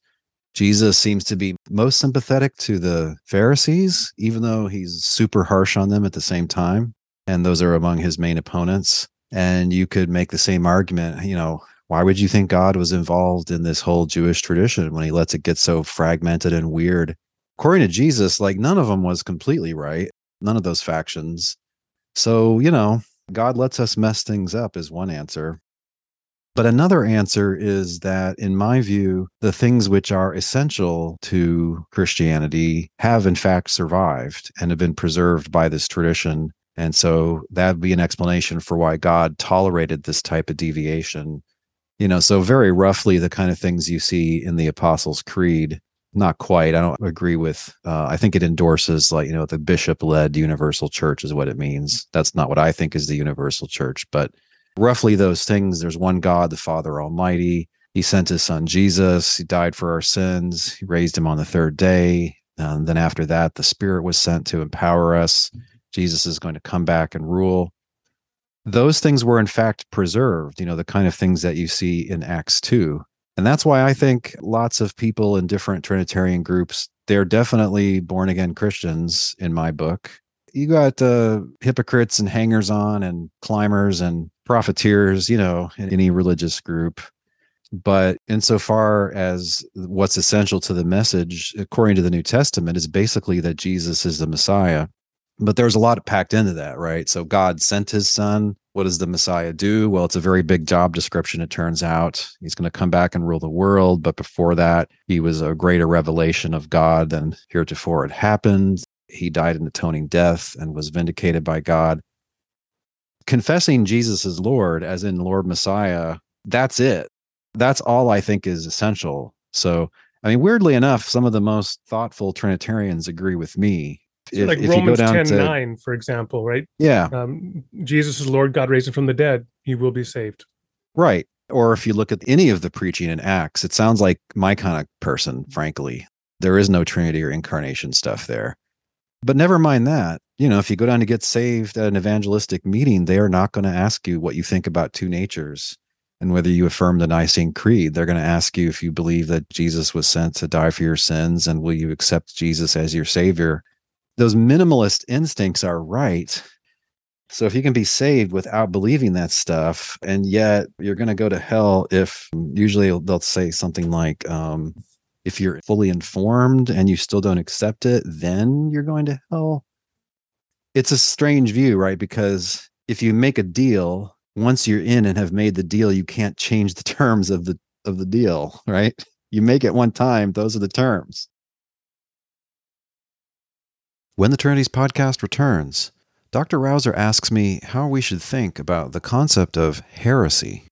[SPEAKER 2] Jesus seems to be most sympathetic to the Pharisees, even though he's super harsh on them at the same time. And those are among his main opponents. And you could make the same argument, you know, why would you think God was involved in this whole Jewish tradition when he lets it get so fragmented and weird? According to Jesus, like none of them was completely right, none of those factions. So, you know, God lets us mess things up, is one answer. But another answer is that, in my view, the things which are essential to Christianity have in fact survived and have been preserved by this tradition. And so that would be an explanation for why God tolerated this type of deviation. You know so very roughly the kind of things you see in the apostles creed not quite. I don't agree with uh, i think it endorses like you know the bishop led universal church is what it means. That's not what i think is the universal church but roughly those things. There's one god the father almighty. He sent his son jesus. He died for our sins. He raised him on the third day. And then after that the spirit was sent to empower us. Jesus is going to come back and rule. Those things were in fact preserved, you know, the kind of things that you see in Acts 2. And that's why I think lots of people in different Trinitarian groups, they're definitely born again Christians in my book. You got uh, hypocrites and hangers on and climbers and profiteers, you know, in any religious group. But insofar as what's essential to the message, according to the New Testament, is basically that Jesus is the Messiah but there's a lot packed into that, right? So God sent his son. What does the Messiah do? Well, it's a very big job description, it turns out. He's going to come back and rule the world. But before that, he was a greater revelation of God than heretofore had happened. He died an atoning death and was vindicated by God. confessing Jesus as Lord, as in Lord Messiah, that's it. That's all I think is essential. So, I mean, weirdly enough, some of the most thoughtful Trinitarians agree with me.
[SPEAKER 3] So like Romans 10 to, 9, for example, right?
[SPEAKER 2] Yeah.
[SPEAKER 3] Um, Jesus is Lord, God raised him from the dead. He will be saved.
[SPEAKER 2] Right. Or if you look at any of the preaching in Acts, it sounds like my kind of person, frankly. There is no Trinity or incarnation stuff there. But never mind that. You know, if you go down to get saved at an evangelistic meeting, they are not going to ask you what you think about two natures and whether you affirm the Nicene Creed. They're going to ask you if you believe that Jesus was sent to die for your sins and will you accept Jesus as your savior. Those minimalist instincts are right. So if you can be saved without believing that stuff, and yet you're going to go to hell if usually they'll say something like, um, if you're fully informed and you still don't accept it, then you're going to hell. It's a strange view, right? Because if you make a deal, once you're in and have made the deal, you can't change the terms of the of the deal, right? You make it one time, those are the terms. When the Trinities podcast returns, Dr. Rauser asks me how we should think about the concept of heresy.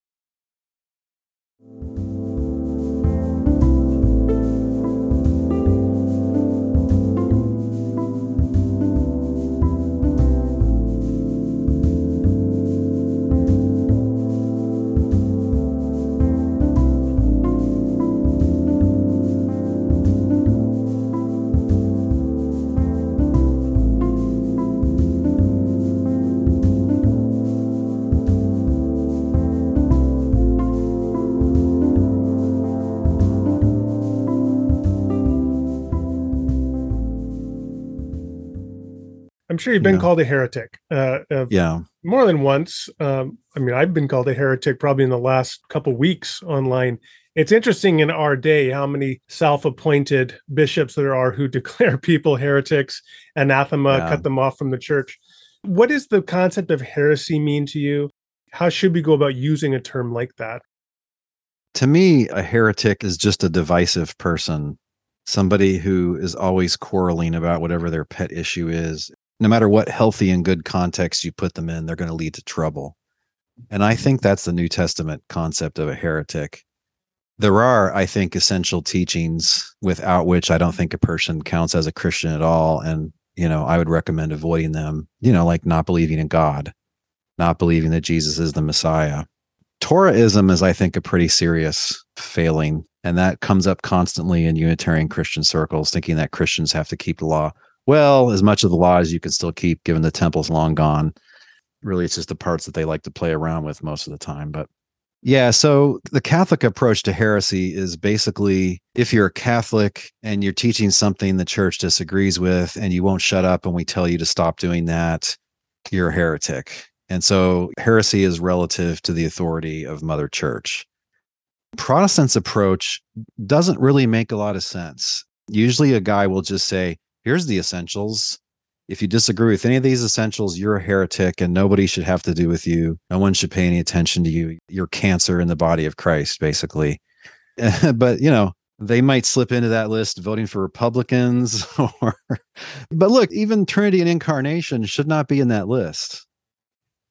[SPEAKER 3] I'm sure you've been yeah. called a heretic. Uh, uh,
[SPEAKER 2] yeah,
[SPEAKER 3] more than once. Um, I mean, I've been called a heretic probably in the last couple weeks online. It's interesting in our day how many self-appointed bishops there are who declare people heretics, anathema, yeah. cut them off from the church. What does the concept of heresy mean to you? How should we go about using a term like that?
[SPEAKER 2] To me, a heretic is just a divisive person somebody who is always quarreling about whatever their pet issue is no matter what healthy and good context you put them in, they're going to lead to trouble. And I think that's the New Testament concept of a heretic. There are, I think, essential teachings without which I don't think a person counts as a Christian at all. And, you know, I would recommend avoiding them, you know, like not believing in God, not believing that Jesus is the Messiah. Torahism is, I think, a pretty serious failing. And that comes up constantly in Unitarian Christian circles, thinking that Christians have to keep the law well, as much of the law as you can still keep, given the temple's long gone. Really, it's just the parts that they like to play around with most of the time. But yeah, so the Catholic approach to heresy is basically if you're a Catholic and you're teaching something the church disagrees with and you won't shut up and we tell you to stop doing that, you're a heretic. And so heresy is relative to the authority of Mother Church. Protestants' approach doesn't really make a lot of sense. Usually a guy will just say, here's the essentials. If you disagree with any of these essentials, you're a heretic and nobody should have to do with you. No one should pay any attention to you. You're cancer in the body of Christ, basically. but, you know, they might slip into that list voting for Republicans or but look, even Trinity and incarnation should not be in that list.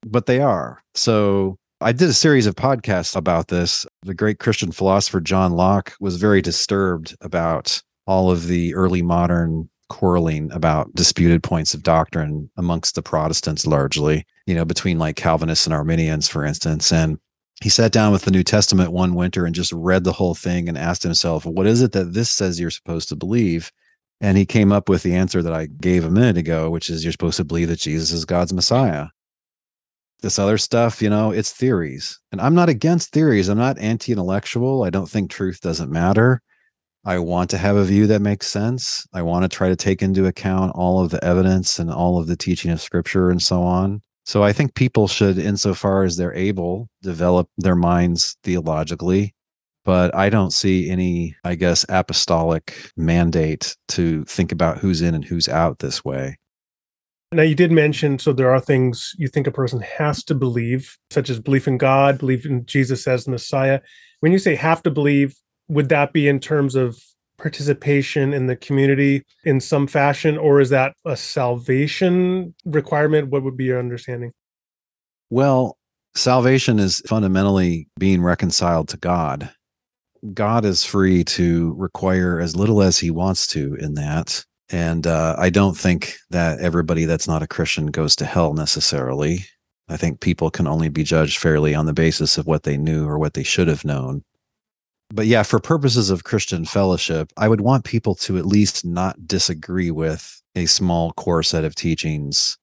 [SPEAKER 2] But they are. So I did a series of podcasts about this. The great Christian philosopher John Locke was very disturbed about all of the early modern quarreling about disputed points of doctrine amongst the Protestants largely, you know, between like Calvinists and Arminians, for instance. And he sat down with the New Testament one winter and just read the whole thing and asked himself, what is it that this says you're supposed to believe? And he came up with the answer that I gave a minute ago, which is you're supposed to believe that Jesus is God's Messiah. This other stuff, you know, it's theories. And I'm not against theories. I'm not anti intellectual. I don't think truth doesn't matter. I want to have a view that makes sense. I want to try to take into account all of the evidence and all of the teaching of scripture and so on. So I think people should, insofar as they're able, develop their minds theologically. But I don't see any, I guess, apostolic mandate to think about who's in and who's out this way.
[SPEAKER 3] Now, you did mention so there are things you think a person has to believe, such as belief in God, belief in Jesus as Messiah. When you say have to believe, would that be in terms of participation in the community in some fashion or is that a salvation requirement what would be your understanding
[SPEAKER 2] Well, salvation is fundamentally being reconciled to God. God is free to require as little as he wants to in that. And uh, I don't think that everybody that's not a Christian goes to hell necessarily. I think people can only be judged fairly on the basis of what they knew or what they should have known. But yeah, for purposes of Christian fellowship, I would want people to at least not disagree with a small core set of teachings.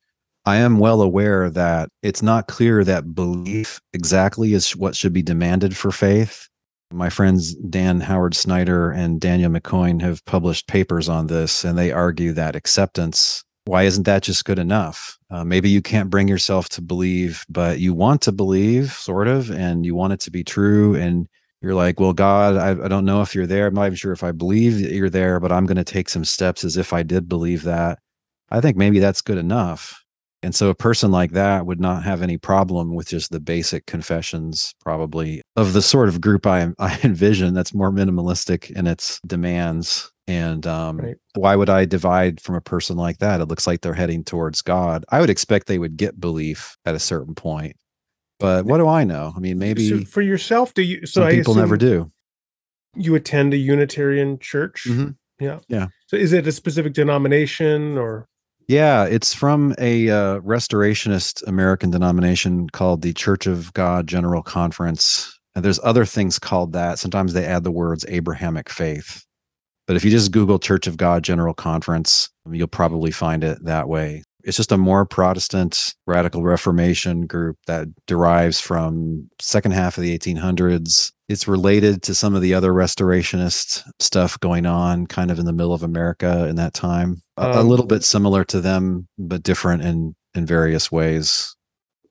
[SPEAKER 2] I am well aware that it's not clear that belief exactly is what should be demanded for faith. My friends Dan Howard Snyder and Daniel McKaughan have published papers on this, and they argue that acceptance, why isn't that just good enough? Uh, maybe you can't bring yourself to believe, but you want to believe, sort of, and you want it to be true. And you're like, well, God, I, I don't know if you're there. I'm not even sure if I believe that you're there, but I'm going to take some steps as if I did believe that. I think maybe that's good enough. And so a person like that would not have any problem with just the basic confessions, probably of the sort of group I, I envision that's more minimalistic in its demands. And um, right. why would I divide from a person like that? It looks like they're heading towards God. I would expect they would get belief at a certain point. But what do I know? I mean, maybe
[SPEAKER 3] so for yourself, do you? So
[SPEAKER 2] some people never do.
[SPEAKER 3] You attend a Unitarian church.
[SPEAKER 2] Mm-hmm.
[SPEAKER 3] Yeah.
[SPEAKER 2] Yeah.
[SPEAKER 3] So is it a specific denomination or?
[SPEAKER 2] Yeah, it's from a uh, restorationist American denomination called the Church of God General Conference. And there's other things called that. Sometimes they add the words Abrahamic faith. But if you just Google Church of God General Conference, you'll probably find it that way. It's just a more Protestant radical Reformation group that derives from second half of the 1800s. It's related to some of the other restorationist stuff going on kind of in the middle of America in that time. Um, a, little bit similar to them, but different in in various ways.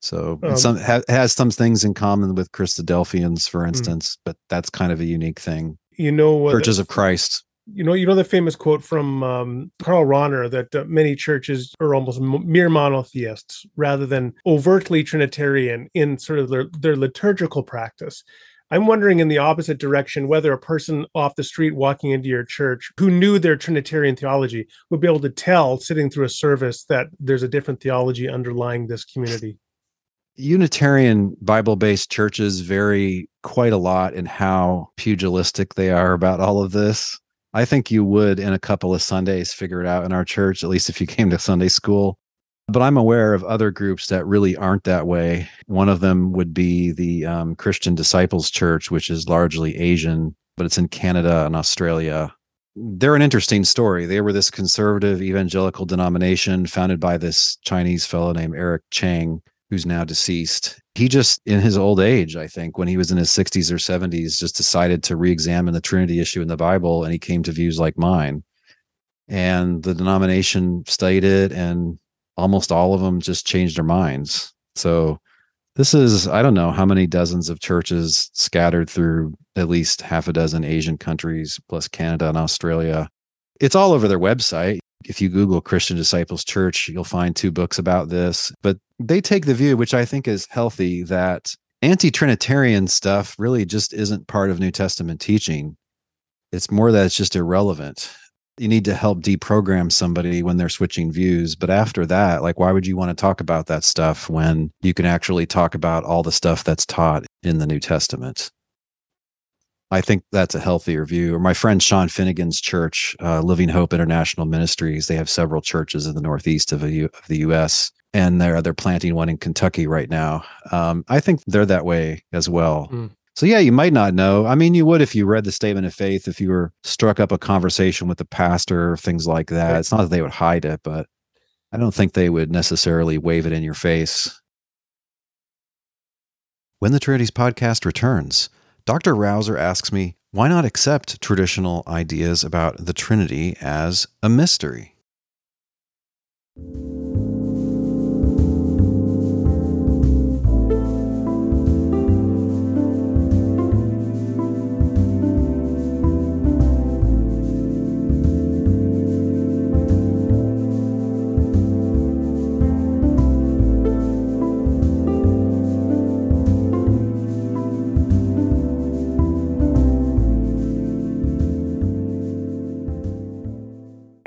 [SPEAKER 2] So um, some ha, has some things in common with Christadelphians, for hmm. instance, but that's kind of a unique thing.
[SPEAKER 3] You know, what?
[SPEAKER 2] Churches of Christ
[SPEAKER 3] you know, you know the famous quote from um, Karl Rahner that uh, many churches are almost m- mere monotheists rather than overtly Trinitarian in sort of their, their liturgical practice. I'm wondering in the opposite direction whether a person off the street walking into your church who knew their Trinitarian theology would be able to tell sitting through a service that there's a different theology underlying this community.
[SPEAKER 2] Unitarian Bible based churches vary quite a lot in how pugilistic they are about all of this. I think you would in a couple of Sundays figure it out in our church, at least if you came to Sunday school. But I'm aware of other groups that really aren't that way. One of them would be the um, Christian Disciples Church, which is largely Asian, but it's in Canada and Australia. They're an interesting story. They were this conservative evangelical denomination founded by this Chinese fellow named Eric Chang, who's now deceased he just in his old age i think when he was in his 60s or 70s just decided to re-examine the trinity issue in the bible and he came to views like mine. And the denomination studied it and almost all of them just changed their minds. So this is i don't know how many dozens of churches scattered through at least half a dozen asian countries plus canada and australia. It's all over their website if you Google Christian Disciples Church, you'll find two books about this. But they take the view, which I think is healthy, that anti Trinitarian stuff really just isn't part of New Testament teaching. It's more that it's just irrelevant. You need to help deprogram somebody when they're switching views. But after that, like, why would you want to talk about that stuff when you can actually talk about all the stuff that's taught in the New Testament? I think that's a healthier view. Or my friend Sean Finnegan's church, uh, Living Hope International Ministries, they have several churches in the northeast of, the of the U.S. and they're they're planting one in Kentucky right now. Um, I think they're that way as well. Mm. So yeah, you might not know. I mean, you would if you read the statement of faith, if you were struck up a conversation with the pastor, things like that. Right. It's not that they would hide it, but I don't think they would necessarily wave it in your face. When the Trinities podcast returns. Dr. Rauser asks me, why not accept traditional ideas about the Trinity as a mystery?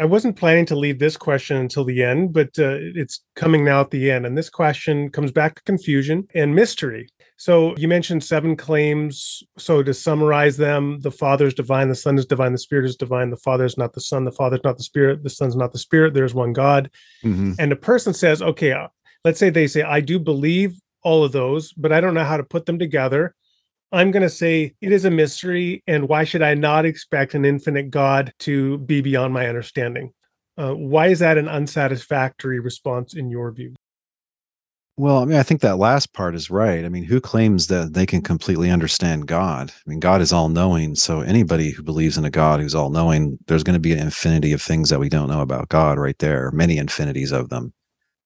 [SPEAKER 3] I wasn't planning to leave this question until the end, but uh, it's coming now at the end. And this question comes back to confusion and mystery. So you mentioned seven claims. So to summarize them, the Father is divine, the Son is divine, the Spirit is divine, the Father is not the Son, the Father is not the Spirit, the Son's not the Spirit, there's one God. Mm-hmm. And a person says, okay, uh, let's say they say, I do believe all of those, but I don't know how to put them together. I'm going to say it is a mystery, and why should I not expect an infinite God to be beyond my understanding? Uh, why is that an unsatisfactory response in your view?
[SPEAKER 2] Well, I mean, I think that last part is right. I mean, who claims that they can completely understand God? I mean, God is all knowing. So, anybody who believes in a God who's all knowing, there's going to be an infinity of things that we don't know about God right there, many infinities of them.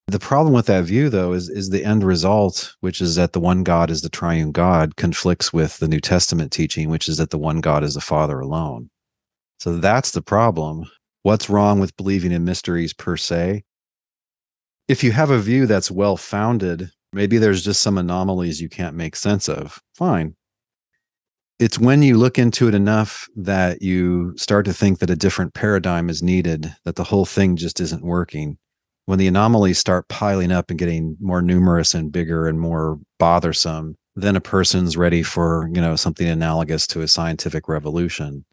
[SPEAKER 2] The problem with that view, though, is, is the end result, which is that the one God is the triune God, conflicts with the New Testament teaching, which is that the one God is the Father alone. So, that's the problem. What's wrong with believing in mysteries per se? if you have a view that's well founded, maybe there's just some anomalies you can't make sense of. Fine. It's when you look into it enough that you start to think that a different paradigm is needed, that the whole thing just isn't working. When the anomalies start piling up and getting more numerous and bigger and more bothersome, then a person's ready for, you know, something analogous to a scientific revolution.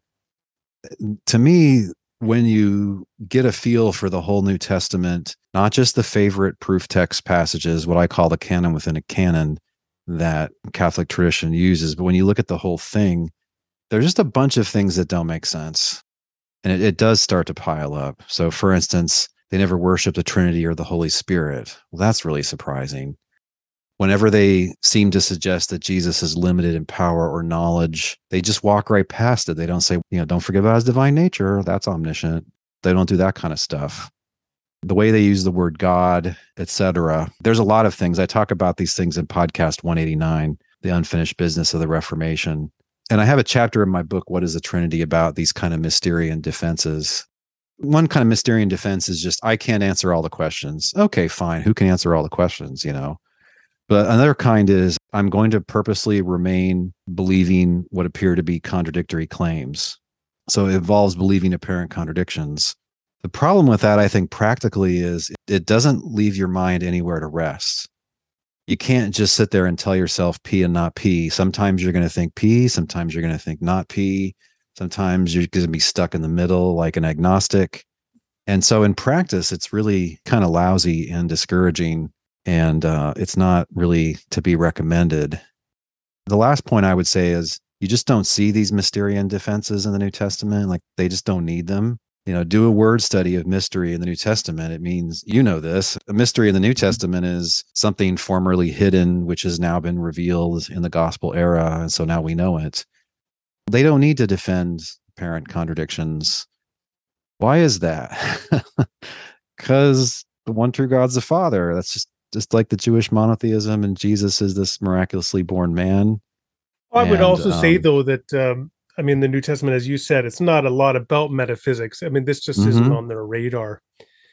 [SPEAKER 2] To me, when you get a feel for the whole New Testament, not just the favorite proof text passages, what I call the canon within a canon that Catholic tradition uses, but when you look at the whole thing, there's just a bunch of things that don't make sense. And it, it does start to pile up. So, for instance, they never worship the Trinity or the Holy Spirit. Well, that's really surprising whenever they seem to suggest that Jesus is limited in power or knowledge, they just walk right past it. They don't say, you know, don't forget about his divine nature. That's omniscient. They don't do that kind of stuff. The way they use the word God, etc. There's a lot of things. I talk about these things in podcast 189, The Unfinished Business of the Reformation. And I have a chapter in my book, What is the Trinity, about these kind of Mysterian defenses. One kind of Mysterian defense is just, I can't answer all the questions. Okay, fine. Who can answer all the questions? You know, but another kind is I'm going to purposely remain believing what appear to be contradictory claims. So it involves believing apparent contradictions. The problem with that, I think, practically is it doesn't leave your mind anywhere to rest. You can't just sit there and tell yourself P and not P. Sometimes you're going to think P, sometimes you're going to think not P. Sometimes you're going to be stuck in the middle like an agnostic. And so in practice, it's really kind of lousy and discouraging and uh, it's not really to be recommended. The last point I would say is you just don't see these Mysterian defenses in the New Testament. Like they just don't need them. You know, do a word study of mystery in the New Testament. It means, you know, this a mystery in the New Testament is something formerly hidden, which has now been revealed in the gospel era. And so now we know it. They don't need to defend apparent contradictions. Why is that? Because the one true God's the Father. That's just just like the Jewish monotheism and Jesus is this miraculously born man.
[SPEAKER 3] I would also um, say though that um, I mean the New Testament, as you said, it's not a lot about metaphysics. I mean, this just mm-hmm. isn't on their radar.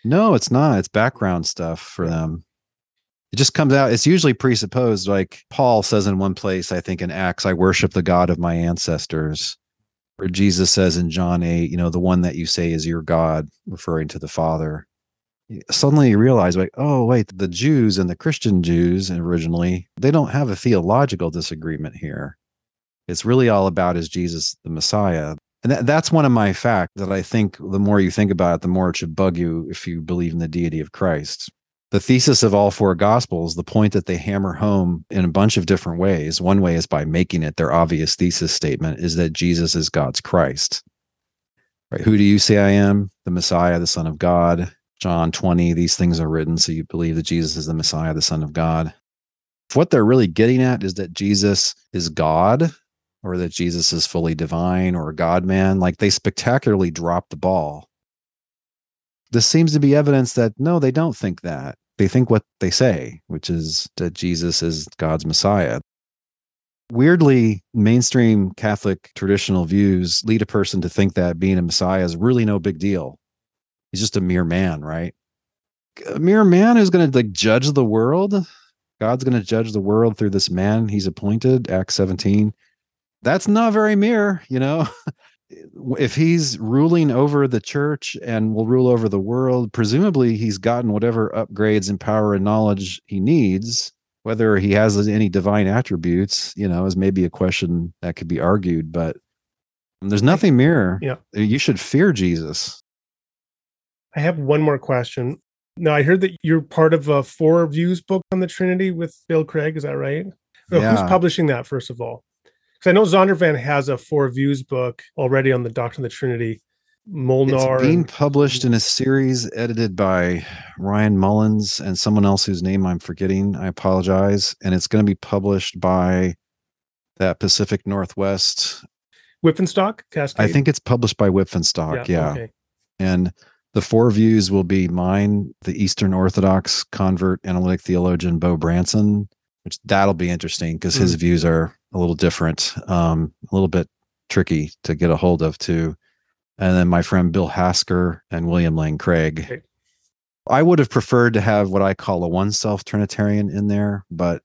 [SPEAKER 2] No, it's not. It's background stuff for them. It just comes out. It's usually presupposed. Like Paul says in one place, I think in Acts, I worship the God of my ancestors. Or Jesus says in John 8, you know, the one that you say is your God, referring to the Father suddenly you realize like oh wait the jews and the christian jews originally they don't have a theological disagreement here it's really all about is jesus the messiah and that, that's one of my facts that i think the more you think about it the more it should bug you if you believe in the deity of christ the thesis of all four gospels the point that they hammer home in a bunch of different ways one way is by making it their obvious thesis statement is that jesus is god's christ right who do you say i am the messiah the son of god John 20, these things are written so you believe that Jesus is the Messiah, the Son of God. What they're really getting at is that Jesus is God or that Jesus is fully divine or God man, like they spectacularly drop the ball. This seems to be evidence that no, they don't think that. They think what they say, which is that Jesus is God's Messiah. Weirdly, mainstream Catholic traditional views lead a person to think that being a Messiah is really no big deal he's just a mere man, right? A mere man who's going to like judge the world. God's going to judge the world through this man he's appointed, Acts 17. That's not very mere, you know. if he's ruling over the church and will rule over the world, presumably he's gotten whatever upgrades and power and knowledge he needs. Whether he has any divine attributes, you know, is maybe a question that could be argued, but there's nothing mirror.
[SPEAKER 3] Yeah.
[SPEAKER 2] You should fear Jesus.
[SPEAKER 3] I have one more question. Now, I heard that you're part of a four views book on the Trinity with Bill Craig. Is that right?
[SPEAKER 2] Yeah.
[SPEAKER 3] Who's publishing that, first of all? Because I know Zondervan has a four views book already on the Doctrine of the Trinity. Molnar.
[SPEAKER 2] It's being
[SPEAKER 3] and-
[SPEAKER 2] published in a series edited by Ryan Mullins and someone else whose name I'm forgetting. I apologize. And it's going to be published by that Pacific Northwest.
[SPEAKER 3] Wipf and Stock? Cascade?
[SPEAKER 2] I think it's published by Wipf and Stock. Yeah.
[SPEAKER 3] Okay.
[SPEAKER 2] And the four views will be mine, the Eastern Orthodox convert analytic theologian Beau Branson, which that'll be interesting because his mm. views are a little different, um, a little bit tricky to get a hold of too. And then my friend Bill Hasker and William Lane Craig.
[SPEAKER 3] Okay.
[SPEAKER 2] I would have preferred to have what I call a one self Trinitarian in there, but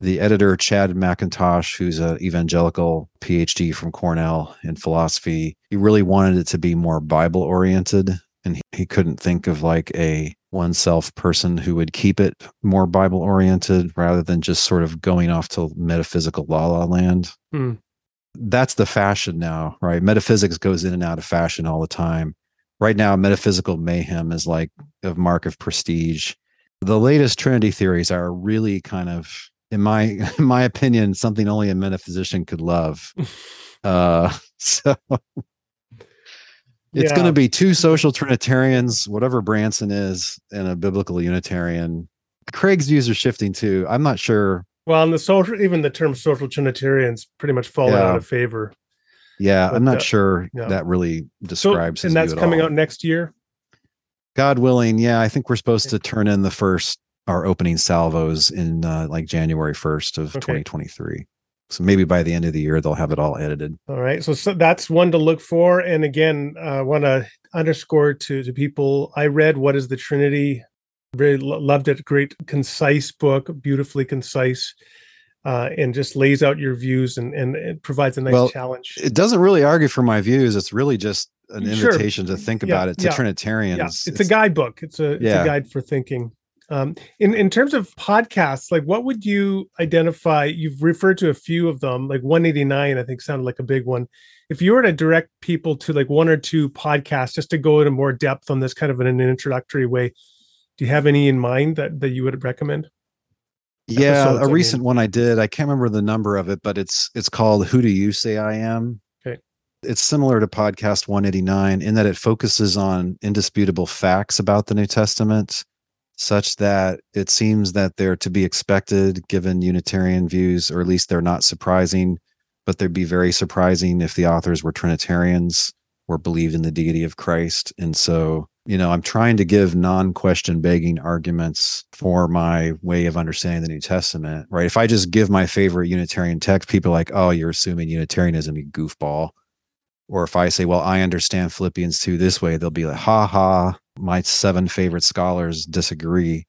[SPEAKER 2] the editor Chad McIntosh, who's an evangelical PhD from Cornell in philosophy, he really wanted it to be more Bible oriented, and he, he couldn't think of like a oneself person who would keep it more Bible oriented rather than just sort of going off to metaphysical la la land.
[SPEAKER 3] Hmm.
[SPEAKER 2] That's the fashion now, right? Metaphysics goes in and out of fashion all the time. Right now, metaphysical mayhem is like a mark of prestige. The latest Trinity theories are really kind of in my in my opinion something only a metaphysician could love uh so it's
[SPEAKER 3] Yeah.
[SPEAKER 2] going to be two social trinitarians whatever branson is and a biblical unitarian craig's views are shifting too i'm not sure
[SPEAKER 3] Well, and the social, even the term social Trinitarians pretty much fall
[SPEAKER 2] Yeah.
[SPEAKER 3] out of favor.
[SPEAKER 2] yeah i'm not
[SPEAKER 3] uh,
[SPEAKER 2] sure
[SPEAKER 3] yeah.
[SPEAKER 2] that really describes his
[SPEAKER 3] and that's coming
[SPEAKER 2] all.
[SPEAKER 3] out next year.
[SPEAKER 2] god willing yeah i think we're supposed to turn in the first our opening salvos in uh, like january 1st of
[SPEAKER 3] Okay.
[SPEAKER 2] 2023 so maybe by the end of the year they'll have it all edited
[SPEAKER 3] All right. So, so that's one to look for. And again, I want to underscore to, to people I read What is the Trinity? Really lo- loved it. Great, concise book, beautifully concise, uh, and just lays out your views and, and it provides a nice
[SPEAKER 2] Well,
[SPEAKER 3] challenge.
[SPEAKER 2] it doesn't really argue for my views. It's really just an
[SPEAKER 3] Sure.
[SPEAKER 2] invitation to think
[SPEAKER 3] Yeah,
[SPEAKER 2] about it to
[SPEAKER 3] yeah,
[SPEAKER 2] Trinitarians.
[SPEAKER 3] yeah, it's, a guidebook. It's a, it's a guide for thinking. Um, in in terms of podcasts, like what would you identify? You've referred to a few of them, like 189. I think sounded like a big one. If you were to direct people to like one or two podcasts, just to go into more depth on this kind of in an introductory way, do you have any in mind that that you would recommend?
[SPEAKER 2] Yeah,
[SPEAKER 3] episodes, I
[SPEAKER 2] a
[SPEAKER 3] mean.
[SPEAKER 2] recent one I did. I can't remember the number of it, but it's it's called "Who Do You Say I Am."
[SPEAKER 3] Okay.
[SPEAKER 2] It's similar to podcast 189 in that it focuses on indisputable facts about the New Testament, such that it seems that they're to be expected given Unitarian views, or at least they're not surprising. But they'd be very surprising if the authors were Trinitarians or believed in the deity of Christ. And so, you know, I'm trying to give non question begging arguments for my way of understanding the New Testament, right? If I just give my favorite Unitarian text, people are like, oh, you're assuming Unitarianism, you goofball. Or if I say, well, I understand Philippians 2 this way, they'll be like, ha ha, my seven favorite scholars disagree.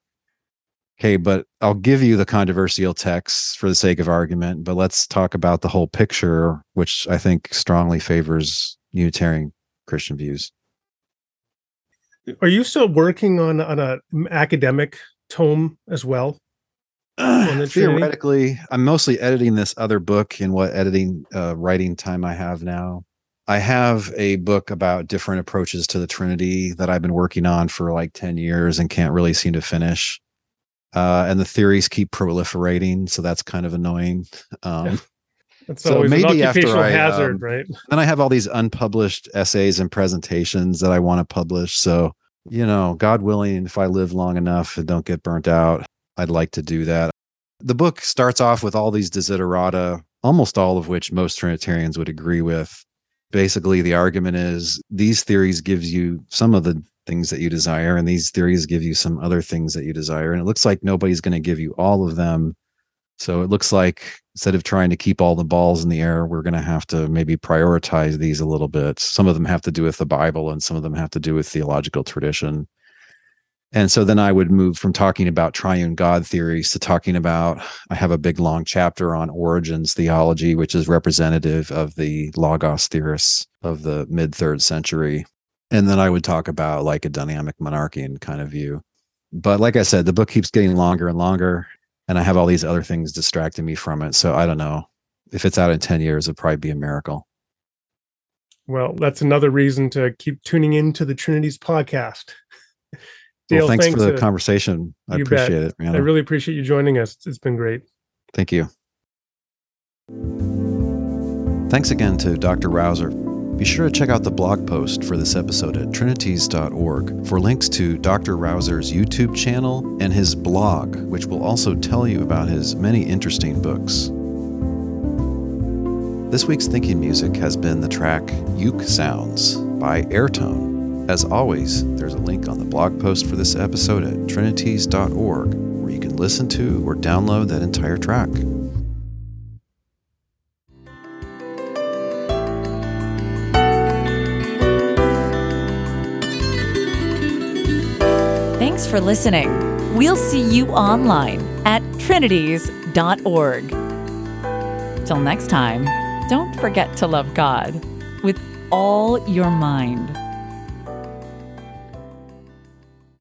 [SPEAKER 2] Okay, but I'll give you the controversial texts for the sake of argument, but let's talk about the whole picture, which I think strongly favors Unitarian Christian views.
[SPEAKER 3] Are you still working on on a academic tome as well? Trinity?
[SPEAKER 2] Theoretically, I'm mostly editing this other book in what editing uh, writing time I have now. I have a book about different approaches to the Trinity that I've been working on for like 10 years and can't really seem to finish. Uh, and the theories keep proliferating, so that's kind of annoying. Um,
[SPEAKER 3] That's
[SPEAKER 2] So
[SPEAKER 3] always
[SPEAKER 2] maybe after I,
[SPEAKER 3] hazard,
[SPEAKER 2] um,
[SPEAKER 3] right?
[SPEAKER 2] then I have all these unpublished essays and presentations that I want to publish. So, you know, God willing, if I live long enough and don't get burnt out, I'd like to do that. The book starts off with all these desiderata, almost all of which most Trinitarians would agree with. Basically, the argument is these theories gives you some of the things that you desire, and these theories give you some other things that you desire. And it looks like nobody's going to give you all of them. So it looks like instead of trying to keep all the balls in the air, we're going to have to maybe prioritize these a little bit. Some of them have to do with the Bible, and some of them have to do with theological tradition. And so then I would move from talking about triune God theories to talking about, I have a big long chapter on Origen's theology, which is representative of the Logos theorists of the mid third century. And then I would talk about like a dynamic monarchian kind of view. But like I said, the book keeps getting longer and longer, and I have all these other things distracting me from it. So I don't know. If it's out in 10 years, it'd probably be a miracle.
[SPEAKER 3] Well, that's another reason to keep tuning into the Trinities podcast.
[SPEAKER 2] Dale, well, thanks, thanks, for the conversation. I appreciate bet. it.
[SPEAKER 3] Man. I really appreciate you joining us. It's been great.
[SPEAKER 2] Thank you. Thanks again to Dr. Rauser. Be sure to check out the blog post for this episode at trinities.org for links to Dr. Rauser's YouTube channel and his blog, which will also tell you about his many interesting books. This week's thinking music has been the track Uke Sounds by Airtone. As always, there's a link on the blog post for this episode at trinities.org where you can listen to or download that entire track.
[SPEAKER 1] Thanks for listening. We'll see you online at trinities.org. Till next time, don't forget to love God with all your mind